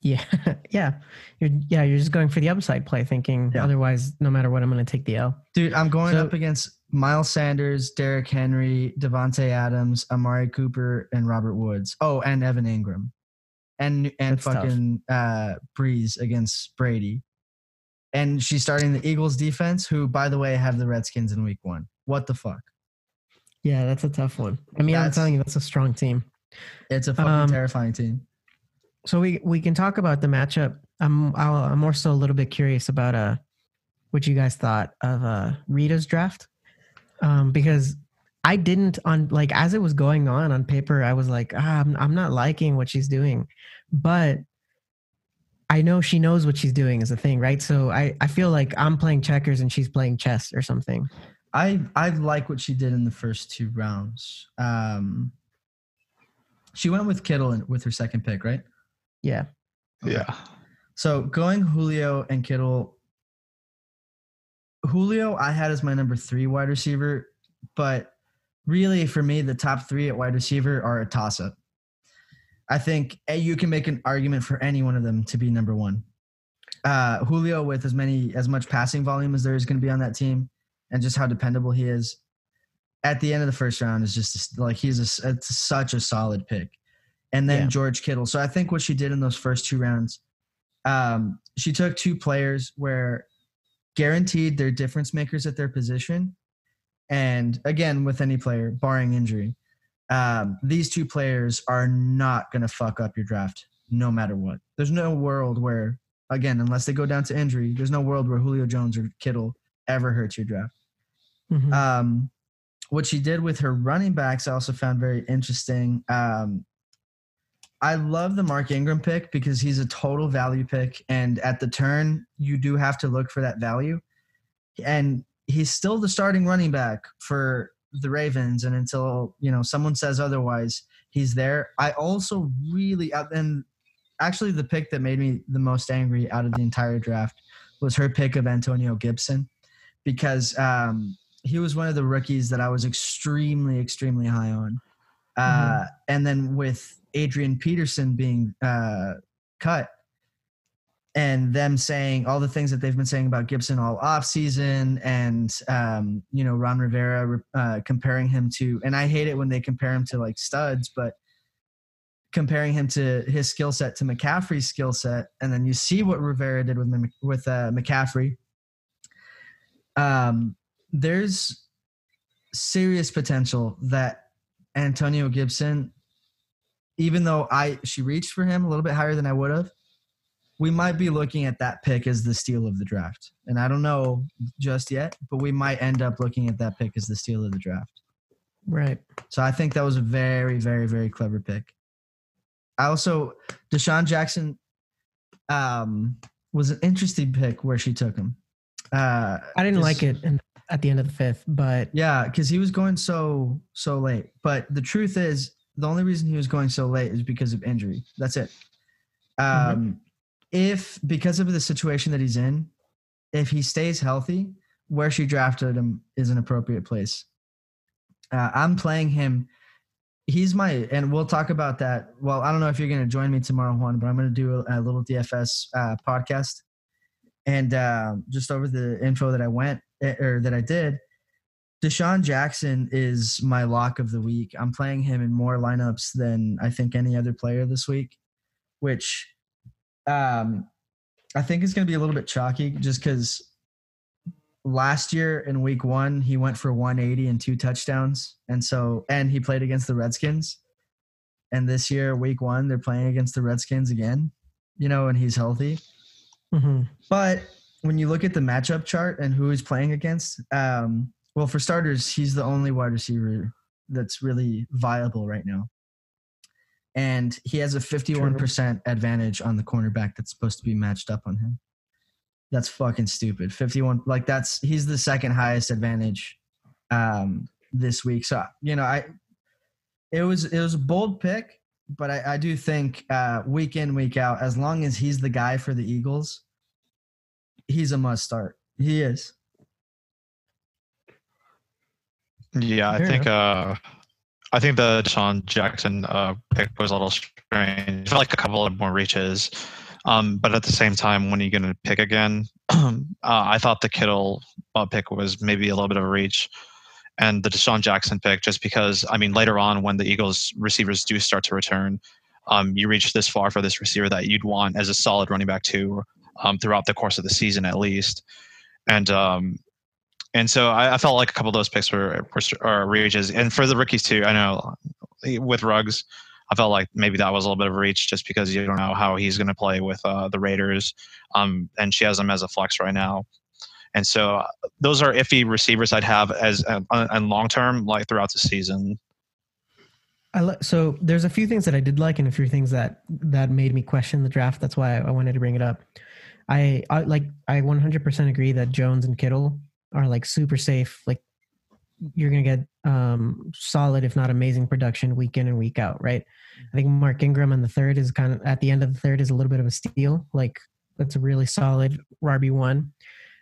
Yeah, yeah, you're yeah you're just going for the upside play, thinking Yeah. otherwise, no matter what, I'm going to take the L. Dude, I'm going So- up against Miles Sanders, Derrick Henry, Davante Adams, Amari Cooper, and Robert Woods. Oh, and Evan Engram. And and That's tough. fucking uh Brees against Brady. And she's starting the Eagles defense, who by the way have the Redskins in week one. What the fuck? Yeah, that's a tough one. I mean, I'm telling you, that's a strong team. It's a fucking Um, terrifying team. So we we can talk about the matchup. I'm I'll, I'm also a little bit curious about uh what you guys thought of uh Rita's draft, um because I didn't on like as it was going on on paper, I was like, ah, I'm, I'm not liking what she's doing, but I know she knows what she's doing is a thing, right? So I, I feel like I'm playing checkers and she's playing chess or something. I I like what she did in the first two rounds. Um, she went with Kittle in- with her second pick, right? Yeah. Yeah. So going Julio and Kittle. Julio, I had as my number three wide receiver, but really for me, the top three at wide receiver are a toss up. I think you can make an argument for any one of them to be number one. Uh, Julio, with as many as much passing volume as there is going to be on that team, and just how dependable he is, at the end of the first round is just like he's a, it's such a solid pick. And then Yeah. George Kittle. So I think what she did in those first two rounds, um, she took two players where guaranteed they're difference makers at their position. And again, with any player, barring injury, um, these two players are not going to fuck up your draft no matter what. There's no world where, again, unless they go down to injury, there's no world where Julio Jones or Kittle ever hurts your draft. Mhm. Um, what she did with her running backs, I also found very interesting. Um, I love the Mark Ingram pick because he's a total value pick, and at the turn, you do have to look for that value. And he's still the starting running back for the Ravens, and until you know someone says otherwise, he's there. I also really uh, and actually the pick that made me the most angry out of the entire draft was her pick of Antonio Gibson because um, he was one of the rookies that I was extremely, extremely high on. Uh, And then with Adrian Peterson being uh, cut and them saying all the things that they've been saying about Gibson all off season and, um, you know, Ron Rivera uh, comparing him to, and I hate it when they compare him to like studs, but comparing him to his skill set to McCaffrey's skill set. And then you see what Rivera did with, with uh, McCaffrey um, there's serious potential that Antonio Gibson, even though I she reached for him a little bit higher than I would have, we might be looking at that pick as the steal of the draft. And I don't know just yet, but we might end up looking at that pick as the steal of the draft. Right. So I think that was a very, very, very clever pick. I also DeSean Jackson um, was an interesting pick where she took him. Uh, I didn't like it in, at the end of the fifth, but Yeah, because he was going so so late. But the truth is, the only reason he was going so late is because of injury. That's it. Um, If because of the situation that he's in, if he stays healthy, where she drafted him is an appropriate place. Uh, I'm playing him. He's my, and we'll talk about that. Well, I don't know if you're going to join me tomorrow, Juan, but I'm going to do a, a little DFS uh, podcast. And uh, just over the info that I went eh, or that I did, DeSean Jackson is my lock of the week. I'm playing him in more lineups than I think any other player this week, which um, I think is going to be a little bit chalky just because last year in week one, he went for 180 and two touchdowns. And so, and he played against the Redskins. And this year, week one, they're playing against the Redskins again, you know, and he's healthy. mhm. But when you look at the matchup chart and who he's playing against, um, well, for starters, he's the only wide receiver that's really viable right now. And he has a 51% advantage on the cornerback that's supposed to be matched up on him. That's fucking stupid. 51, like that's, he's the second highest advantage um, this week. So, you know, I, it was, it was a bold pick, but I, I do think uh, week in, week out, as long as he's the guy for the Eagles, he's a must start. He is. Yeah, I Fair think uh, I think the DeSean Jackson uh, pick was a little strange. I felt like a couple of more reaches, um, but at the same time, when are you going to pick again? uh, I thought the Kittle uh, pick was maybe a little bit of a reach, and the DeSean Jackson pick just because I mean later on when the Eagles receivers do start to return, um, you reach this far for this receiver that you'd want as a solid running back too um, throughout the course of the season at least, and um, and so I, I felt like a couple of those picks were, were are reaches, and for the rookies too. I know with Ruggs, I felt like maybe that was a little bit of a reach just because you don't know how he's going to play with uh, the Raiders, um, and she has him as a flex right now, And so uh, those are iffy receivers I'd have as and and long term, like throughout the season. I li- so there's a few things that I did like and a few things that that made me question the draft. That's why I wanted to bring it up. I, I like I 100% agree that Jones and Kittle are like super safe. Like you're gonna get um, solid, if not amazing, production week in and week out. Right. I think Mark Ingram in the third is kind of at the end of the third is a little bit of a steal. Like that's a really solid RB one.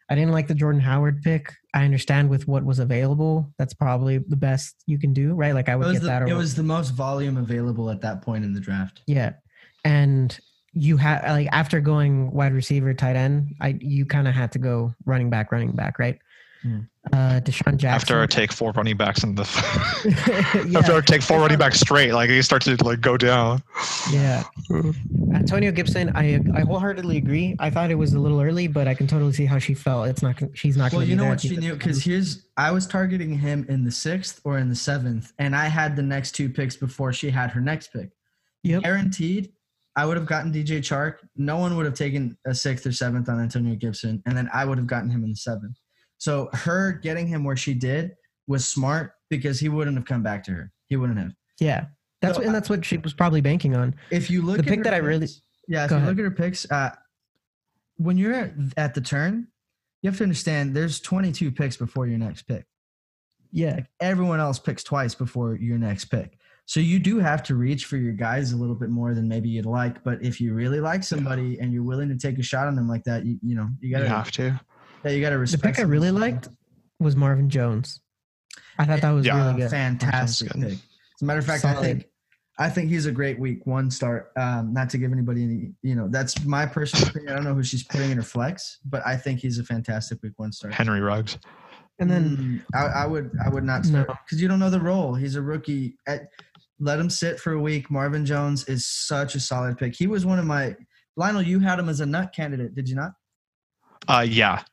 I didn't like the Jordan Howard pick. I understand with what was available, that's probably the best you can do, right? Like I would get the, that. it was the most volume available at that point in the draft. yeah, and you had like after going wide receiver, tight end, I you kind of had to go running back, running back, right? Uh, DeSean Jackson. After I take four running backs in the yeah, after I take four running backs straight, like you starts to like go down. yeah. Antonio Gibson, I I wholeheartedly agree. I thought it was a little early, but I can totally see how she felt. It's not. She's not. Well, gonna you know there what she knew because here's I was targeting him in the sixth or in the seventh, and I had the next two picks before she had her next pick. Yep. Guaranteed, I would have gotten DJ Chark. No one would have taken a sixth or seventh on Antonio Gibson, and then I would have gotten him in the seventh. So her getting him where she did was smart because he wouldn't have come back to her. He wouldn't have. Yeah, that's So what, and that's what she was probably banking on. If you look The at pick her that I really- picks- yeah, if you ahead. look at her picks, uh, when you're at, at the turn, you have to understand there's 22 picks before your next pick. Yeah, Everyone else picks twice before your next pick. So you do have to reach for your guys a little bit more than maybe you'd like. But if you really like somebody and you're willing to take a shot on them like that, you, you know you You gotta have to. Yeah, you gotta respect. the pick I really liked was Marvin Jones. I thought that was Yeah. really good. fantastic That sounds pick. As a matter of fact, I think I think he's a great week one start. Um, not to give anybody any, you know, that's my personal opinion. I don't know who she's putting in her flex, but I think he's a fantastic week one start. Henry Ruggs. And then Mm, I, I would I would not start because you don't know the role. He's a rookie. At, let him sit for a week. Marvin Jones is such a solid pick. He was one of my Lionel. You had him as a nut candidate, did you not? Uh, yeah.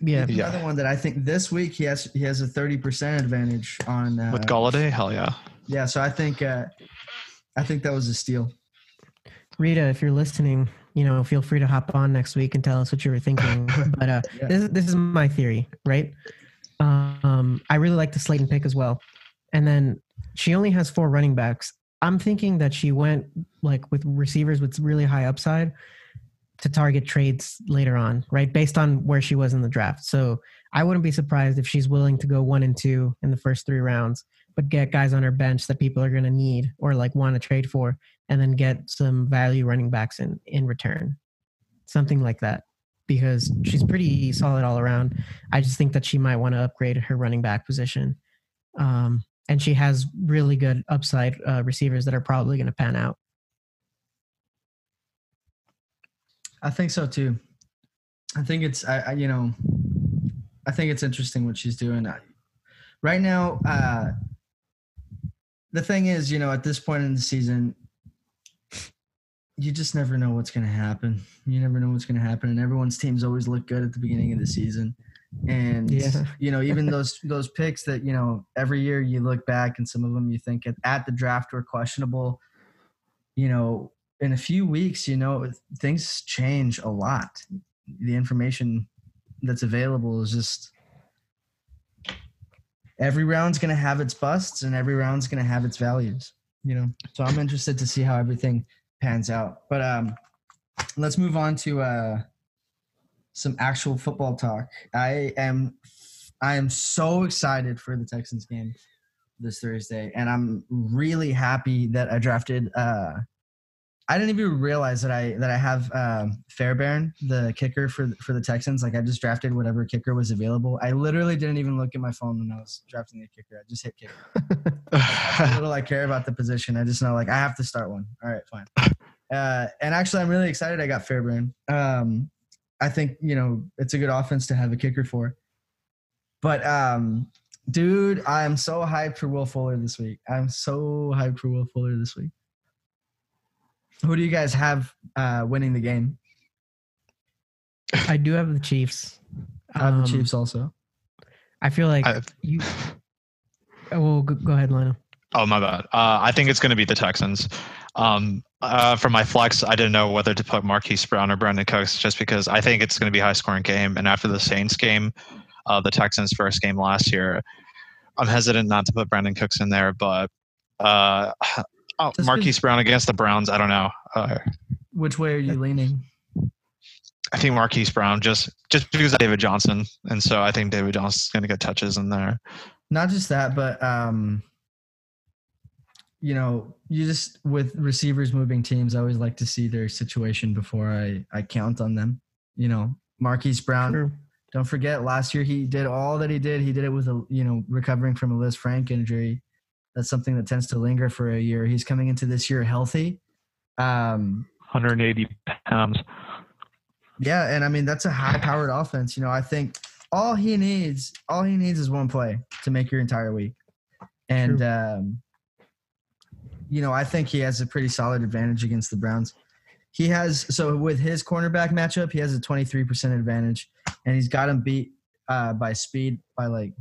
Yeah, He's Yeah. Another one that I think this week he has he has a thirty percent advantage on. Uh, With Golladay, hell yeah. yeah, so I think uh, I think that was a steal. Rita, if you're listening, you know, feel free to hop on next week and tell us what you were thinking. but uh, Yeah. this is this is my theory, right? Um, I really like the Slayton pick as well, and then she only has four running backs. I'm thinking that she went like with receivers with really high upside to target trades later on, right? Based on where she was in the draft. So I wouldn't be surprised if she's willing to go one and two in the first three rounds, but get guys on her bench that people are going to need or like want to trade for, and then get some value running backs in in return, something like that. Because she's pretty solid all around. I just think that she might want to upgrade her running back position. Um, and she has really good upside uh, receivers that are probably going to pan out. I think so too. I think it's I, I you know I think it's interesting what she's doing. I, right now, uh the thing is, you know, at this point in the season, you just never know what's going to happen. You never know what's going to happen, and everyone's teams always look good at the beginning of the season. And Yeah. you know, even those those picks that you know every year you look back, and some of them you think at, at the draft were questionable. You know, in a few weeks, you know, things change a lot. The information that's available is just every round's going to have its busts and every round's going to have its values, you know. So I'm interested to see how everything pans out. But um let's move on to uh some actual football talk. I am I am so excited for the Texans game this Thursday and I'm really happy that I drafted uh I didn't even realize that I that I have um, Fairbairn, the kicker for for the Texans. Like I just drafted whatever kicker was available. I literally didn't even look at my phone when I was drafting the kicker. I just hit kicker. How little I care about the position. I just know like I have to start one. All right, fine. Uh, and actually, I'm really excited. I got Fairbairn. Um, I think you know it's a good offense to have a kicker for. But um, dude, I am so hyped for Will Fuller this week. I'm so hyped for Will Fuller this week. Who do you guys have uh, winning the game? I do have the Chiefs. I have Um, the Chiefs also. I feel like I've... you. Oh, well, go, go ahead, Lionel. Oh my bad. Uh, I think it's going to be the Texans. Um, uh, for my flex, I didn't know whether to put Marquise Brown or Brandin Cooks just because I think it's going to be a high scoring game. And after the Saints game, uh, the Texans' first game last year, I'm hesitant not to put Brandin Cooks in there. But uh, oh, Just Marquise Brown against the Browns, I don't know. Uh, Which way are you leaning? I think Marquise Brown just just because of David Johnson, and so I think David Johnson's going to get touches in there. Not just that, but um, you know, you just with receivers moving teams, I always like to see their situation before I I count on them. You know, Marquise Brown. True. Don't forget, last year he did all that he did. He did it with a you know recovering from a Lisfranc injury. That's something that tends to linger for a year. He's coming into this year healthy. Um, 180 pounds. yeah, and I mean that's a high-powered offense. You know, I think all he needs, all he needs is one play to make your entire week. And um, you know, I think he has a pretty solid advantage against the Browns. He has so with his cornerback matchup, he has a 23% advantage, and he's got him beat uh, by speed by like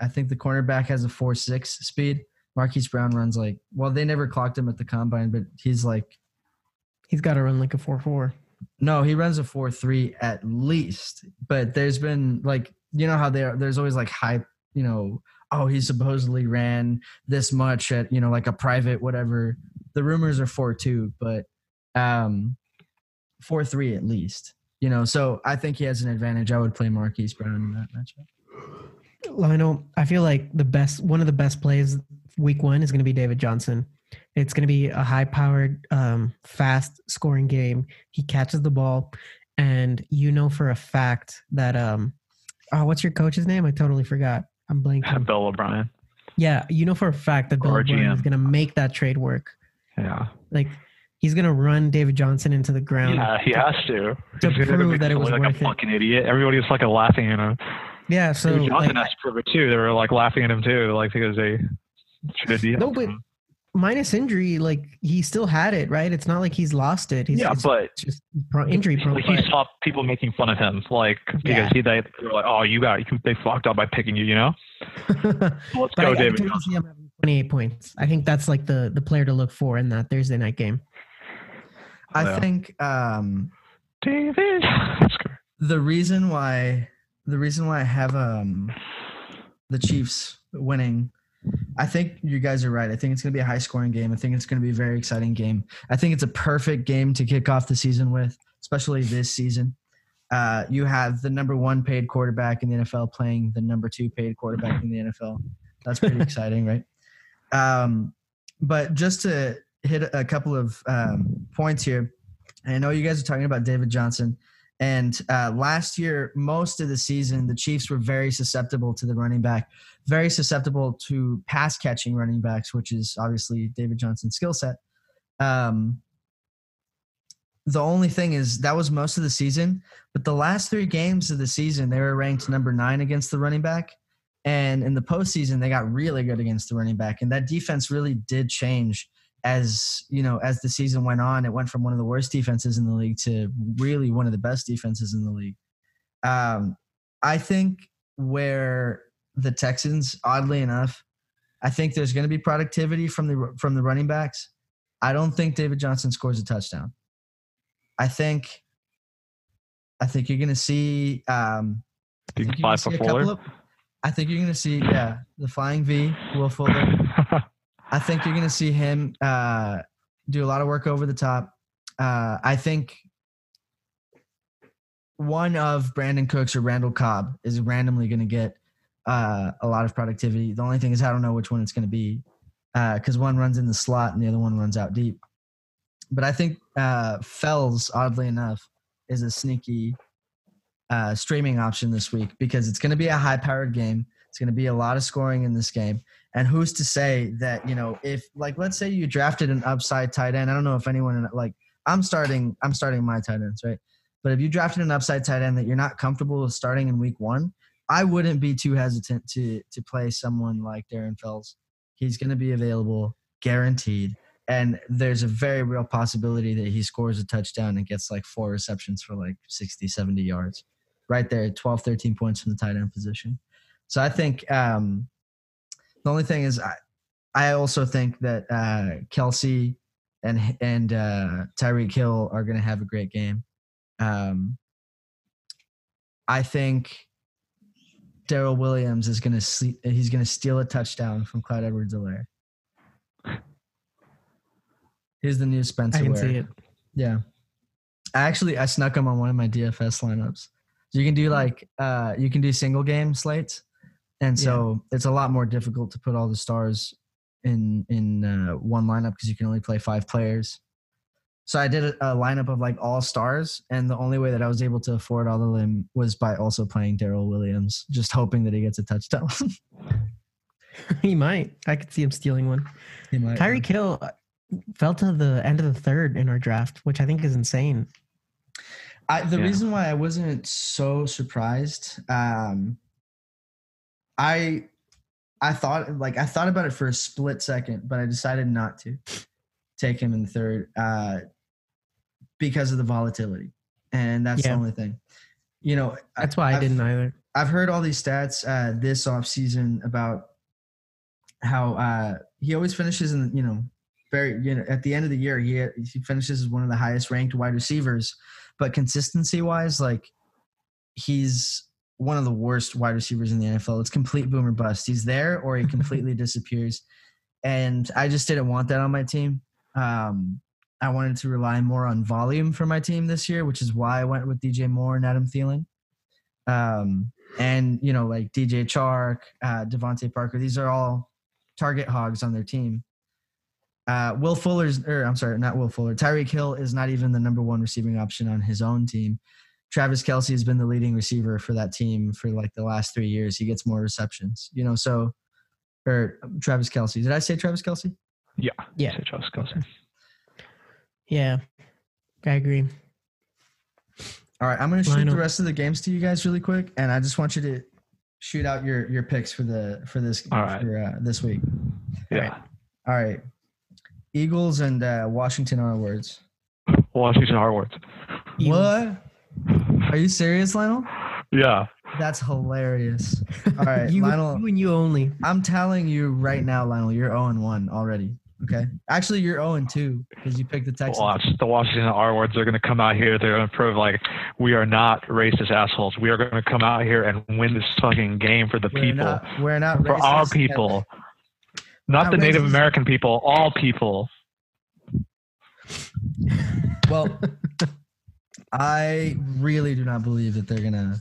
I think the cornerback has a four six speed. Marquise Brown runs like well, they never clocked him at the combine, but he's like He's got to run like a four four. no, he runs a four three at least. But there's been like you know how there there's always like hype, you know, oh he supposedly ran this much at you know like a private whatever. The rumors are four two, but um four three at least. You know, so I think he has an advantage. I would play Marquise Brown in that matchup. Lionel, I feel like the best one of the best plays week one is going to be David Johnson. It's going to be a high powered, um, fast scoring game. He catches the ball, and you know for a fact that um, oh, what's your coach's name? I totally forgot. I'm blanking. Bill O'Brien. Yeah, you know for a fact that Bill Or O'Brien is going to make that trade work. Yeah. Like he's going to run David Johnson into the ground. Yeah, he has to. To He's prove that it was like worth a it. fucking idiot. Everybody was like laughing at him. Yeah, so David Johnson like, has to prove it too. They were like laughing at him too, like because they No, but minus injury, like he still had it, right? It's not like he's lost it. He's yeah, it's but just pro- injury prone. like, he saw people making fun of him, like because Yeah. he they were like, oh, you got you, they fucked up by picking you, you know. So let's I, go, I David. can see him having 28 points. I think that's like the the player to look for in that Thursday night game. I Yeah. think um David. the reason why the reason why I have um the Chiefs winning, I think you guys are right. I think it's going to be a high scoring game. I think it's going to be a very exciting game. I think it's a perfect game to kick off the season with, especially this season. Uh, you have the number one paid quarterback in the NFL playing the number two paid quarterback in the NFL. That's pretty exciting, right? Um, but just to hit a couple of um, points here, I know you guys are talking about David Johnson. And uh, last year, most of the season, the Chiefs were very susceptible to the running back, very susceptible to pass catching running backs, which is obviously David Johnson's skill set. Um, the only thing is that was most of the season, but the last three games of the season, they were ranked number nine against the running back. And in the postseason, they got really good against the running back. And that defense really did change as you know as the season went on it went from one of the worst defenses in the league to really one of the best defenses in the league um, i think where the texans oddly enough i think there's going to be productivity from the from the running backs i don't think david johnson scores a touchdown i think i think you're going to see um, I think you're gonna five for see a couple Fuller. of- I think you're going to see, yeah, the flying V, Will Fuller. I think you're going to see him uh, do a lot of work over the top. Uh, I think one of Brandin Cooks or Randall Cobb is randomly going to get uh, a lot of productivity. The only thing is, I don't know which one it's going to be because one runs in the slot and the other one runs out deep. But I think uh, Fells, oddly enough, is a sneaky uh, streaming option this week because it's going to be a high powered game. It's going to be a lot of scoring in this game. And who's to say that, you know, if like, let's say you drafted an upside tight end. I don't know if anyone like I'm starting, I'm starting my tight ends, right? But if you drafted an upside tight end that you're not comfortable with starting in week one, I wouldn't be too hesitant to, to play someone like Darren Fells. He's going to be available guaranteed. And there's a very real possibility that he scores a touchdown and gets like four receptions for like 60, 70 yards right there, 12, 13 points from the tight end position. So I think um, the only thing is, I, I also think that uh, Kelce and and uh, Tyreek Hill are going to have a great game. Um, I think Darrel Williams is going to he's going to steal a touchdown from Clyde Edwards-Helaire. He's the new Spencer. I can Ware. see it. Yeah. I actually I snuck him on one of my DFS lineups. So you can do like uh you can do single game slates. And so it's a lot more difficult to put all the stars in in uh, one lineup because you can only play five players. So I did a, a, lineup of like all stars, and the only way that I was able to afford all of them was by also playing Darrel Williams, just hoping that he gets a touchdown. he might. I could see him stealing one. he might. Tyreek Hill uh, fell to the end of the third in our draft, which I think is insane. I, the Yeah. reason why I wasn't so surprised, um, I, I thought like I thought about it for a split second, but I decided not to take him in the third uh, because of the volatility, and that's the only thing. You know, That's why I I've- didn't either. I've heard all these stats uh, this off season about how uh, he always finishes in you know very you know at the end of the year he he finishes as one of the highest ranked wide receivers, but consistency wise like he's one of the worst wide receivers in the NFL. It's complete boomer bust. He's there or he completely disappears, and I just didn't want that on my team. Um, I wanted to rely more on volume for my team this year, which is why I went with DJ Moore and Adam Thielen. Um, and you know, like DJ Chark, uh, DeVante Parker, these are all target hogs on their team. Uh, Will Fuller's, or I'm sorry, not Will Fuller. Tyreek Hill is not even the number one receiving option on his own team. Travis Kelce has been the leading receiver for that team for like the last three years. He gets more receptions, you know. So, or Travis Kelce. Did I say Travis Kelce? Yeah. Yeah. Say Travis Kelce. Yeah, I agree. All right, I'm going to shoot Lionel. the rest of the games to you guys really quick, and I just want you to shoot out your your picks for the for this All right. for uh, this week. Yeah. All right, Eagles and uh, Washington are words. Washington Harwards. Eagles. What? Are you serious, Lionel? Yeah. That's hilarious. All right, you, Lionel. you and you only. I'm telling you right now, Lionel, you're 0 and 1 already. Okay. Actually, you're 0 and 2 because you picked the Texans. Watch the Washington R words are going to come out here. They're going to prove like we are not racist assholes. We are going to come out here and win this fucking game for the we're people, not. We're not racist for our people, not Not the Native. American people, all people. Well, I really do not believe that they're gonna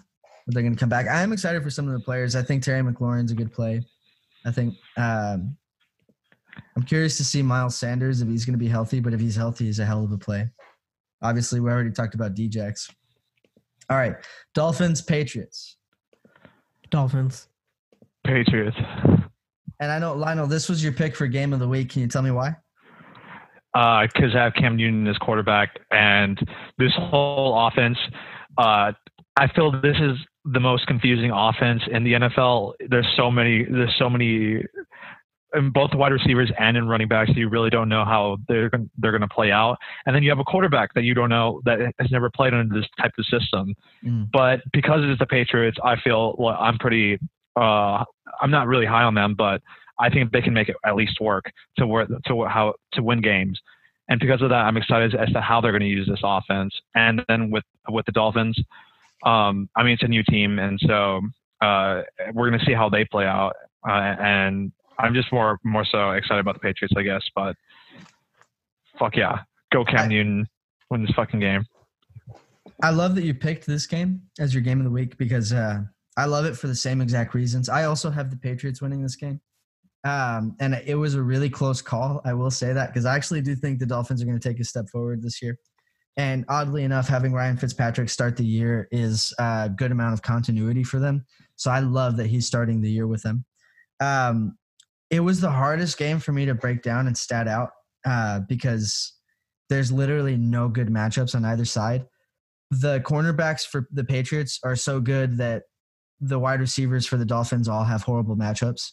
that they're gonna come back. I am excited for some of the players. I think Terry McLaurin's a good play. I think um, I'm curious to see Miles Sanders if he's gonna be healthy. But if he's healthy, he's a hell of a play. Obviously, we already talked about Djax. All right, Dolphins, Patriots, Dolphins. Patriots. and I know Lionel. This was your pick for game of the week. Can you tell me why? because I have Cam Newton as quarterback, and this whole offense, uh, I feel this is the most confusing offense in the NFL. There's so many, there's so many, in both wide receivers and in running backs, you really don't know how they're they're going to play out. And then you have a quarterback that you don't know that has never played under this type of system. Mm. But because it's the Patriots, I feel well, I'm pretty. Uh, I'm not really high on them, but I think they can make it at least work to work to how to win games. And because of that, I'm excited as to how they're going to use this offense. And then with with the Dolphins, um, I mean it's a new team, and so uh, we're going to see how they play out. Uh, and I'm just more more so excited about the Patriots, I guess. But fuck yeah, go Cam Newton, win this fucking game. I love that you picked this game as your game of the week because uh, I love it for the same exact reasons. I also have the Patriots winning this game. Um, and it was a really close call. I will say that because I actually do think the Dolphins are going to take a step forward this year. And oddly enough, having Ryan Fitzpatrick start the year is a good amount of continuity for them. So I love that he's starting the year with them. Um, it was the hardest game for me to break down and stat out uh, because there's literally no good matchups on either side the cornerbacks for the Patriots are so good that the wide receivers for the Dolphins all have horrible matchups.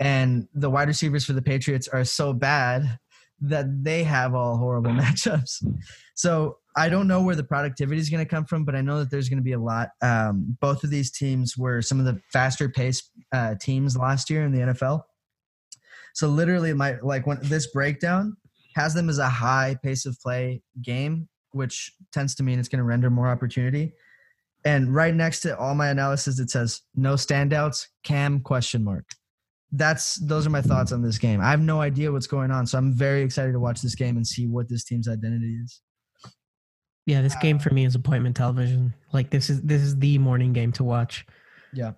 And the wide receivers for the Patriots are so bad that they have all horrible matchups. So I don't know where the productivity is going to come from, but I know that there's going to be a lot. Um, both of these teams were some of the faster paced uh, teams last year in the NFL. So literally, my like when this breakdown has them as a high pace of play game, which tends to mean it's going to render more opportunity. And right next to all my analysis, it says no standouts, Cam question mark. That's those are my thoughts on this game. I have no idea what's going on, so I'm very excited to watch this game and see what this team's identity is. Yeah, this game for me is appointment television. Like this is this is the morning game to watch. Yeah.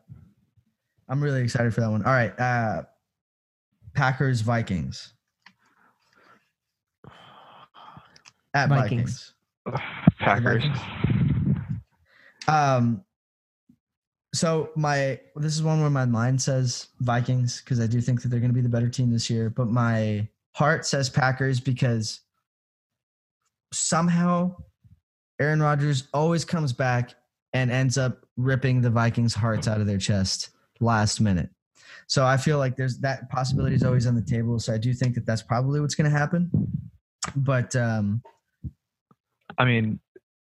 I'm really excited for that one. All right. Uh Packers Vikings. At Vikings. Vikings. Packers. Um so my this is one where my mind says Vikings because I do think that they're going to be the better team this year, but my heart says Packers because somehow Aaron Rodgers always comes back and ends up ripping the Vikings' hearts out of their chest last minute. So I feel like there's that possibility is always on the table. So I do think that that's probably what's going to happen. But um, I mean,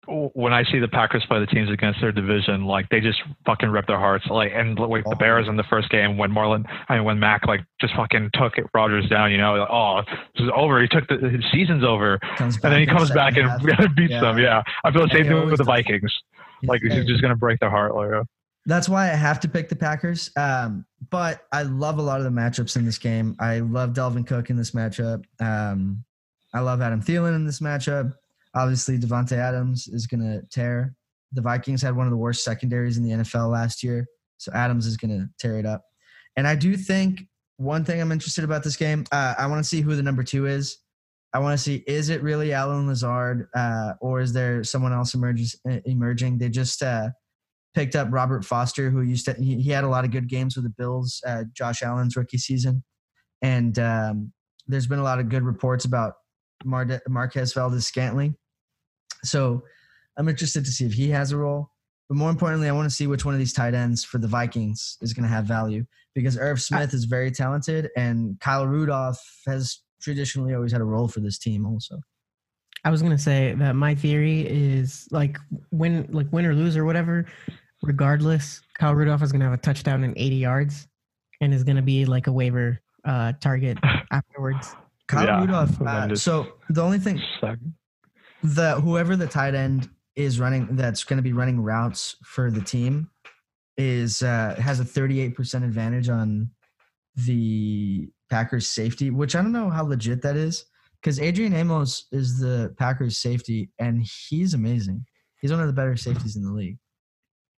when I see the Packers play the teams against their division, like they just fucking rip their hearts. Like and like the Bears in the first game when Marlon, I mean when Mac like just fucking took Rodgers down. You know, like, oh, this is over. He took the his season's over, and then he comes back and half. beats Yeah. them. Yeah, I feel the same thing with the. Vikings. He's Like he's just gonna break their heart. Like, uh, That's why I have to pick the Packers. Um, but I love a lot of the matchups in this game. I love Dalvin Cook in this matchup. Um, I love Adam Thielen in this matchup. Obviously, Davante Adams is going to tear. The Vikings had one of the worst secondaries in the NFL last year, so Adams is going to tear it up. And I do think one thing I'm interested about this game. Uh, I want to see who the number two is. I want to see is it really Allen Lazard uh, or is there someone else emerges, emerging? They just uh, picked up Robert Foster, who used to he, he had a lot of good games with the Bills, uh, Josh Allen's rookie season, and um, there's been a lot of good reports about Mar- Marquez Valdes-Scantling. So I'm interested to see if he has a role. But more importantly, I want to see which one of these tight ends for the Vikings is going to have value because Irv Smith is very talented and Kyle Rudolph has traditionally always had a role for this team also. I was gonna say that my theory is like win like win or lose or whatever, regardless, Kyle Rudolph is gonna have a touchdown in 80 yards and is gonna be like a waiver uh target afterwards. Kyle Yeah, Rudolph. Uh, so the only thing suck. the whoever the tight end is running that's going to be running routes for the team is uh, has a 38% advantage on the Packers safety, which I don't know how legit that is because Adrian Amos is the Packers safety and he's amazing. He's one of the better safeties in the league.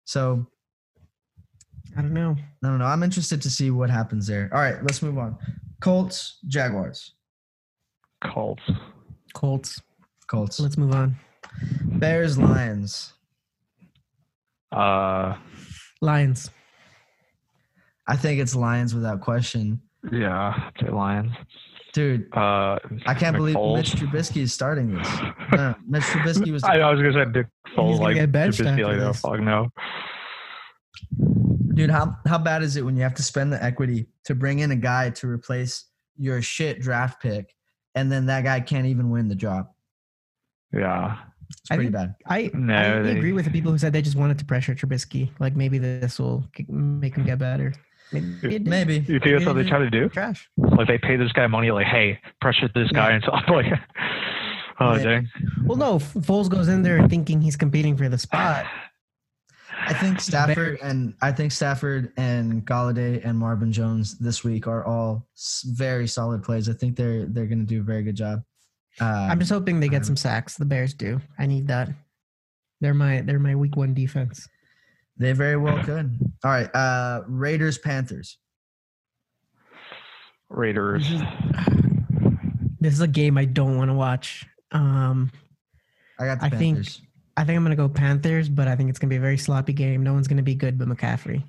So I don't know. I don't know. I'm interested to see what happens there. All right, let's move on. Colts, Jaguars. Colts. Colts. Colts. Let's move on. Bears, Lions. Uh, Lions. I think it's Lions without question. yeah, say Lions. Dude, Uh, I can't believe McFoles. Mitch Trubisky is starting this. No, Mitch Trubisky was I, I was gonna say Dick Foles, like get benched Trubisky, after like, no, this. fuck no. dude. How how bad is it when you have to spend the equity to bring in a guy to replace your shit draft pick, and then that guy can't even win the job? Yeah, It's I pretty think- bad. I, No, I they- agree with the people who said they just wanted to pressure Trubisky. Like maybe this will make him get better. Maybe. it. Maybe. you think that's what they try to do? Trash. Like they pay this guy money, like, hey, pressure this guy, Yeah. and so I'm like, oh Yeah. dang. Well, no, F- Foles goes in there thinking he's competing for the spot. I think Stafford and I think Stafford and Golladay and Marvin Jones this week are all very solid plays. I think they're they're going to do a very good job. Um, I'm just hoping they get some sacks. The Bears do. I need that. They're my they're my week one defense. They very well could. All right, uh, Raiders Panthers. Raiders. This is, this is a game I don't want to watch. Um, I got the I think- I think I'm gonna go Panthers, but I think it's gonna be a very sloppy game. No one's gonna be good but McCaffrey.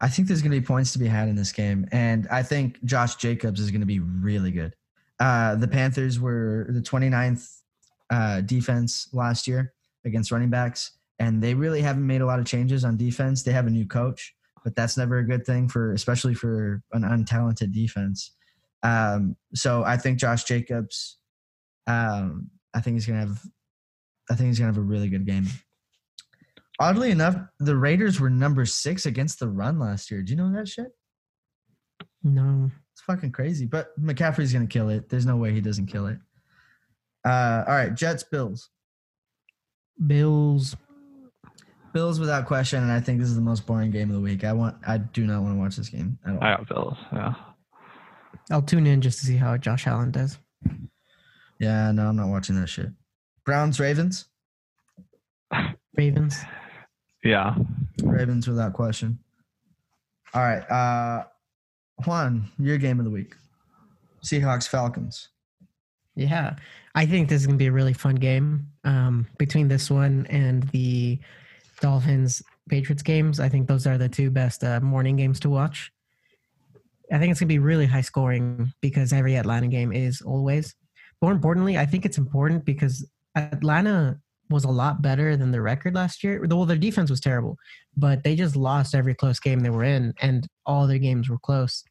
I think there's going to be points to be had in this game, and I think Josh Jacobs is going to be really good. Uh, the Panthers were the 29th uh, defense last year against running backs, and they really haven't made a lot of changes on defense. They have a new coach, but that's never a good thing for, especially for an untalented defense. Um, so I think Josh Jacobs, um, I think he's going to have, I think he's going to have a really good game. Oddly enough, the Raiders were number six against the run last year. Do you know that shit? No, It's fucking crazy. But McCaffrey's gonna kill it. There's no way he doesn't kill it. Uh, all right, Jets Bills. Bills. Bills without question, and I think this is the most boring game of the week. I want, I do not want to watch this game at all. I got Bills. Yeah. I'll tune in just to see how Josh Allen does. Yeah, no, I'm not watching that shit. Browns Ravens. Ravens. Yeah. Ravens without question. All right, uh, Juan, your game of the week. Seahawks Falcons. Yeah, I think this is gonna be a really fun game. Um, between this one and the Dolphins Patriots games, I think those are the two best uh, morning games to watch. I think it's gonna be really high scoring because every Atlanta game is always. More importantly, I think it's important because Atlanta was a lot better than the record last year. Well, their defense was terrible, but they just lost every close game they were in, and all their games were close.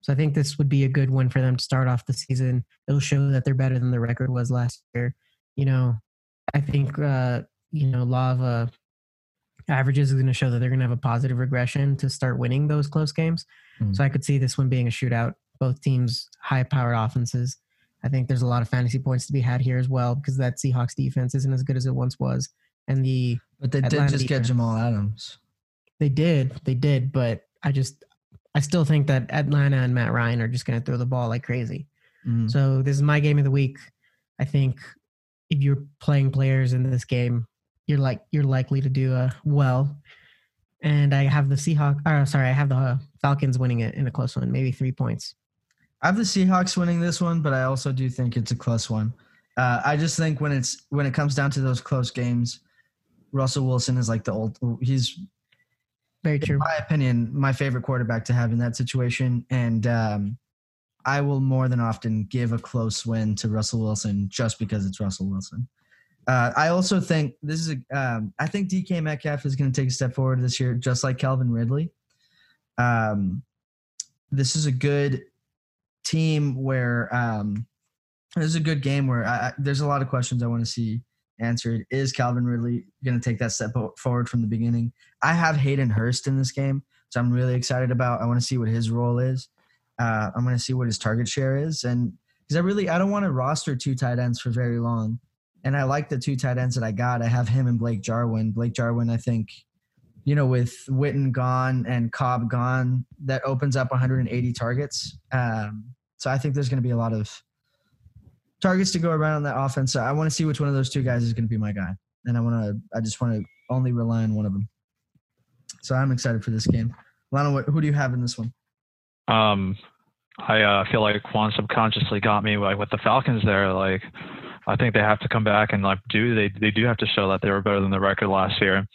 So I think this would be a good one for them to start off the season. It'll show that they're better than the record was last year. You know, I think uh, you know uh, averages is going to show that they're going to have a positive regression to start winning those close games. Mhm. So I could see this one being a shootout. Both teams high-powered offenses. I think there's a lot of fantasy points to be had here as well because that Seahawks defense isn't as good as it once was, and the But they did Atlanta just get defense. Jamal Adams. they did, they did, but I just, I still think that Atlanta and Matt Ryan are just going to throw the ball like crazy. Mm. So this is my game of the week. I think if you're playing players in this game, you're like you're likely to do uh, well. And I have the Seahawks. Or sorry, I have the uh, Falcons winning it in a close one, maybe three points. I have the Seahawks winning this one, but I also do think it's a close one. Uh, I just think when it's when it comes down to those close games, Russell Wilson is like the old. He's, Very in true. my opinion, my favorite quarterback to have in that situation, and um, I will more than often give a close win to Russell Wilson just because it's Russell Wilson. Uh, I also think this is a. Um, I think DK Metcalf is going to take a step forward this year, just like Calvin Ridley. Um, this is a good team where um, this is a good game where I, I, there's a lot of questions I want to see answered. Is Calvin Ridley going to take that step forward from the beginning? I have Hayden Hurst in this game, so I'm really excited about. I want to see what his role is. Uh, I'm going to see what his target share is, and because I really I don't want to roster two tight ends for very long, and I like the two tight ends that I got. I have him and Blake Jarwin. Blake Jarwin, I think, you know, with Witten gone and Cobb gone, that opens up 180 targets. Um, so I think there's going to be a lot of targets to go around on that offense. So I want to see which one of those two guys is going to be my guy, and I want to. I just want to only rely on one of them. So I'm excited for this game. What, who do you have in this one? Um, I uh, feel like Juan subconsciously got me like with the Falcons there. Like, I think they have to come back and like do they they do have to show that they were better than the record last year,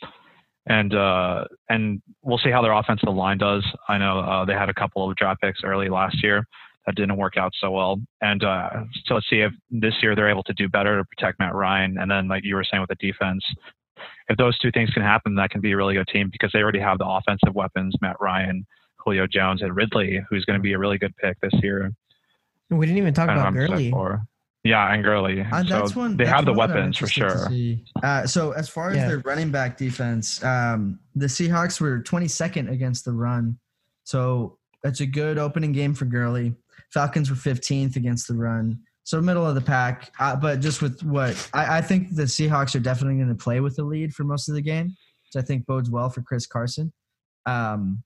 and uh, and we'll see how their offensive line does. I know uh, they had a couple of draft picks early last year that didn't work out so well, and uh, so let's see if this year they're able to do better to protect Matt Ryan, and then like you were saying with the defense. If those two things can happen, that can be a really good team because they already have the offensive weapons, Matt Ryan, Julio Jones, and Ridley, who's going to be a really good pick this year. We didn't even talk about Gurley. for- Yeah, and Gurley. Uh, that's one. they that's have the one that I'm weapons for sure. Uh, so as far as Yeah. their running back defense, um, the Seahawks were 22nd against the run, so that's a good opening game for Gurley. Falcons were 15th against the run, so middle of the pack. Uh, but just with what I, I think the Seahawks are definitely going to play with the lead for most of the game, which I think bodes well for Chris Carson. Um,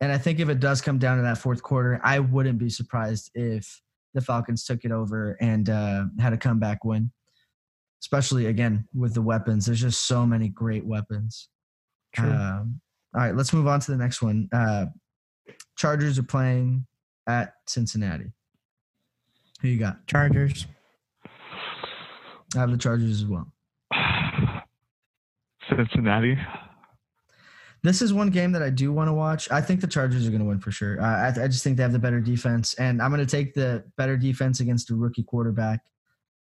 and I think if it does come down to that fourth quarter, I wouldn't be surprised if the Falcons took it over and uh, had a comeback win. Especially again with the weapons, there's just so many great weapons. True. Um, all right, let's move on to the next one. Uh, Chargers are playing at Cincinnati. Who you got? Chargers. I have the Chargers as well. Cincinnati. This is one game that I do want to watch. I think the Chargers are going to win for sure. Uh, I, I just think they have the better defense, and I'm going to take the better defense against a rookie quarterback.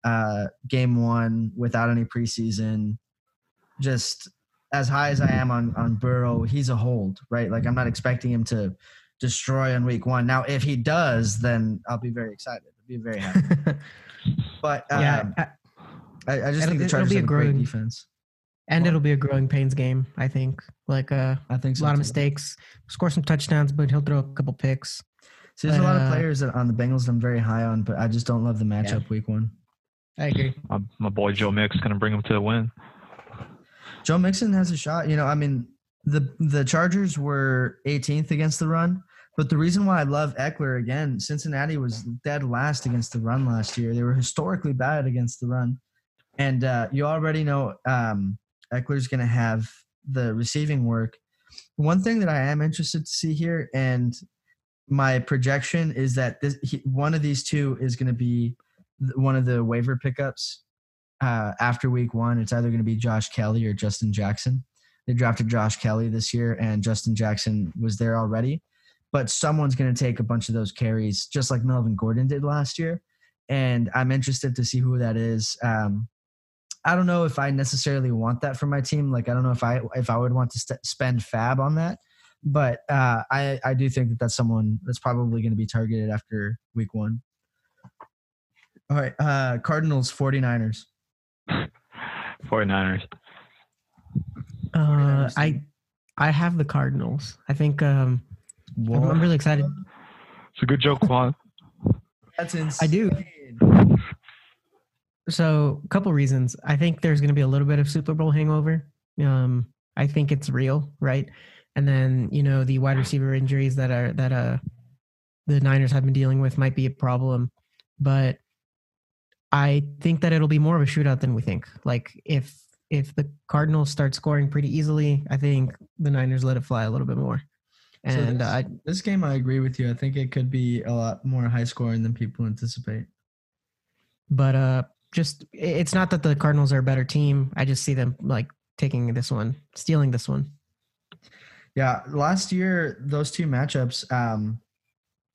Uh, game one without any preseason, just as high as I am on on Burrow, he's a hold, right? Like I'm not expecting him to destroy on week one. Now, if he does, then I'll be very excited. I'll be very happy. But um, yeah, I- I, just think the Chargers have a great defense. And Well- it'll be a growing pains game. I think. Like uh, I think a so lot of mistakes. Score some touchdowns, but he'll throw a couple picks. So there's a lot of Uh, players that on the Bengals that I'm very high on, but I just don't love the matchup week one. I agree. My, my boy Joe Mix gonna bring him to the win. Joe Mixon has a shot. You know, I mean, the the Chargers were 18th against the run, but the reason why I love Ekeler again, Cincinnati was dead last against the run last year. They were historically bad against the run, and uh, you already know um, Ekeler's going to have the receiving work. One thing that I am interested to see here, and my projection is that this he, one of these two is going to be one of the waiver pickups uh, after week one. It's either going to be Josh Kelley or Justin Jackson. They drafted Josh Kelley this year, and Justin Jackson was there already. But someone's going to take a bunch of those carries, just like Melvin Gordon did last year. And I'm interested to see who that is. Um, I don't know if I necessarily want that for my team. Like, I don't know if I if I would want to st- spend FAAB on that. But uh, I I do think that that's someone that's probably going to be targeted after week one. All right, uh, Cardinals 49ers. 49ers. Uh, I I have the Cardinals. I think um, I'm, I'm really excited. It's a good joke, Juan. That's insane. I do. So, a couple reasons. I think there's going to be a little bit of Super Bowl hangover. Um, I think it's real, right? And then you know the wide receiver injuries that are that uh the Niners have been dealing with might be a problem, but I think that it'll be more of a shootout than we think. Like if if the Cardinals start scoring pretty easily, I think the Niners let it fly a little bit more. So And this- I, This game, I agree with you. I think it could be a lot more high scoring than people anticipate. but uh just it's not that the cardinals are a better team i just see them like taking this one stealing this one Yeah, last year those two matchups um,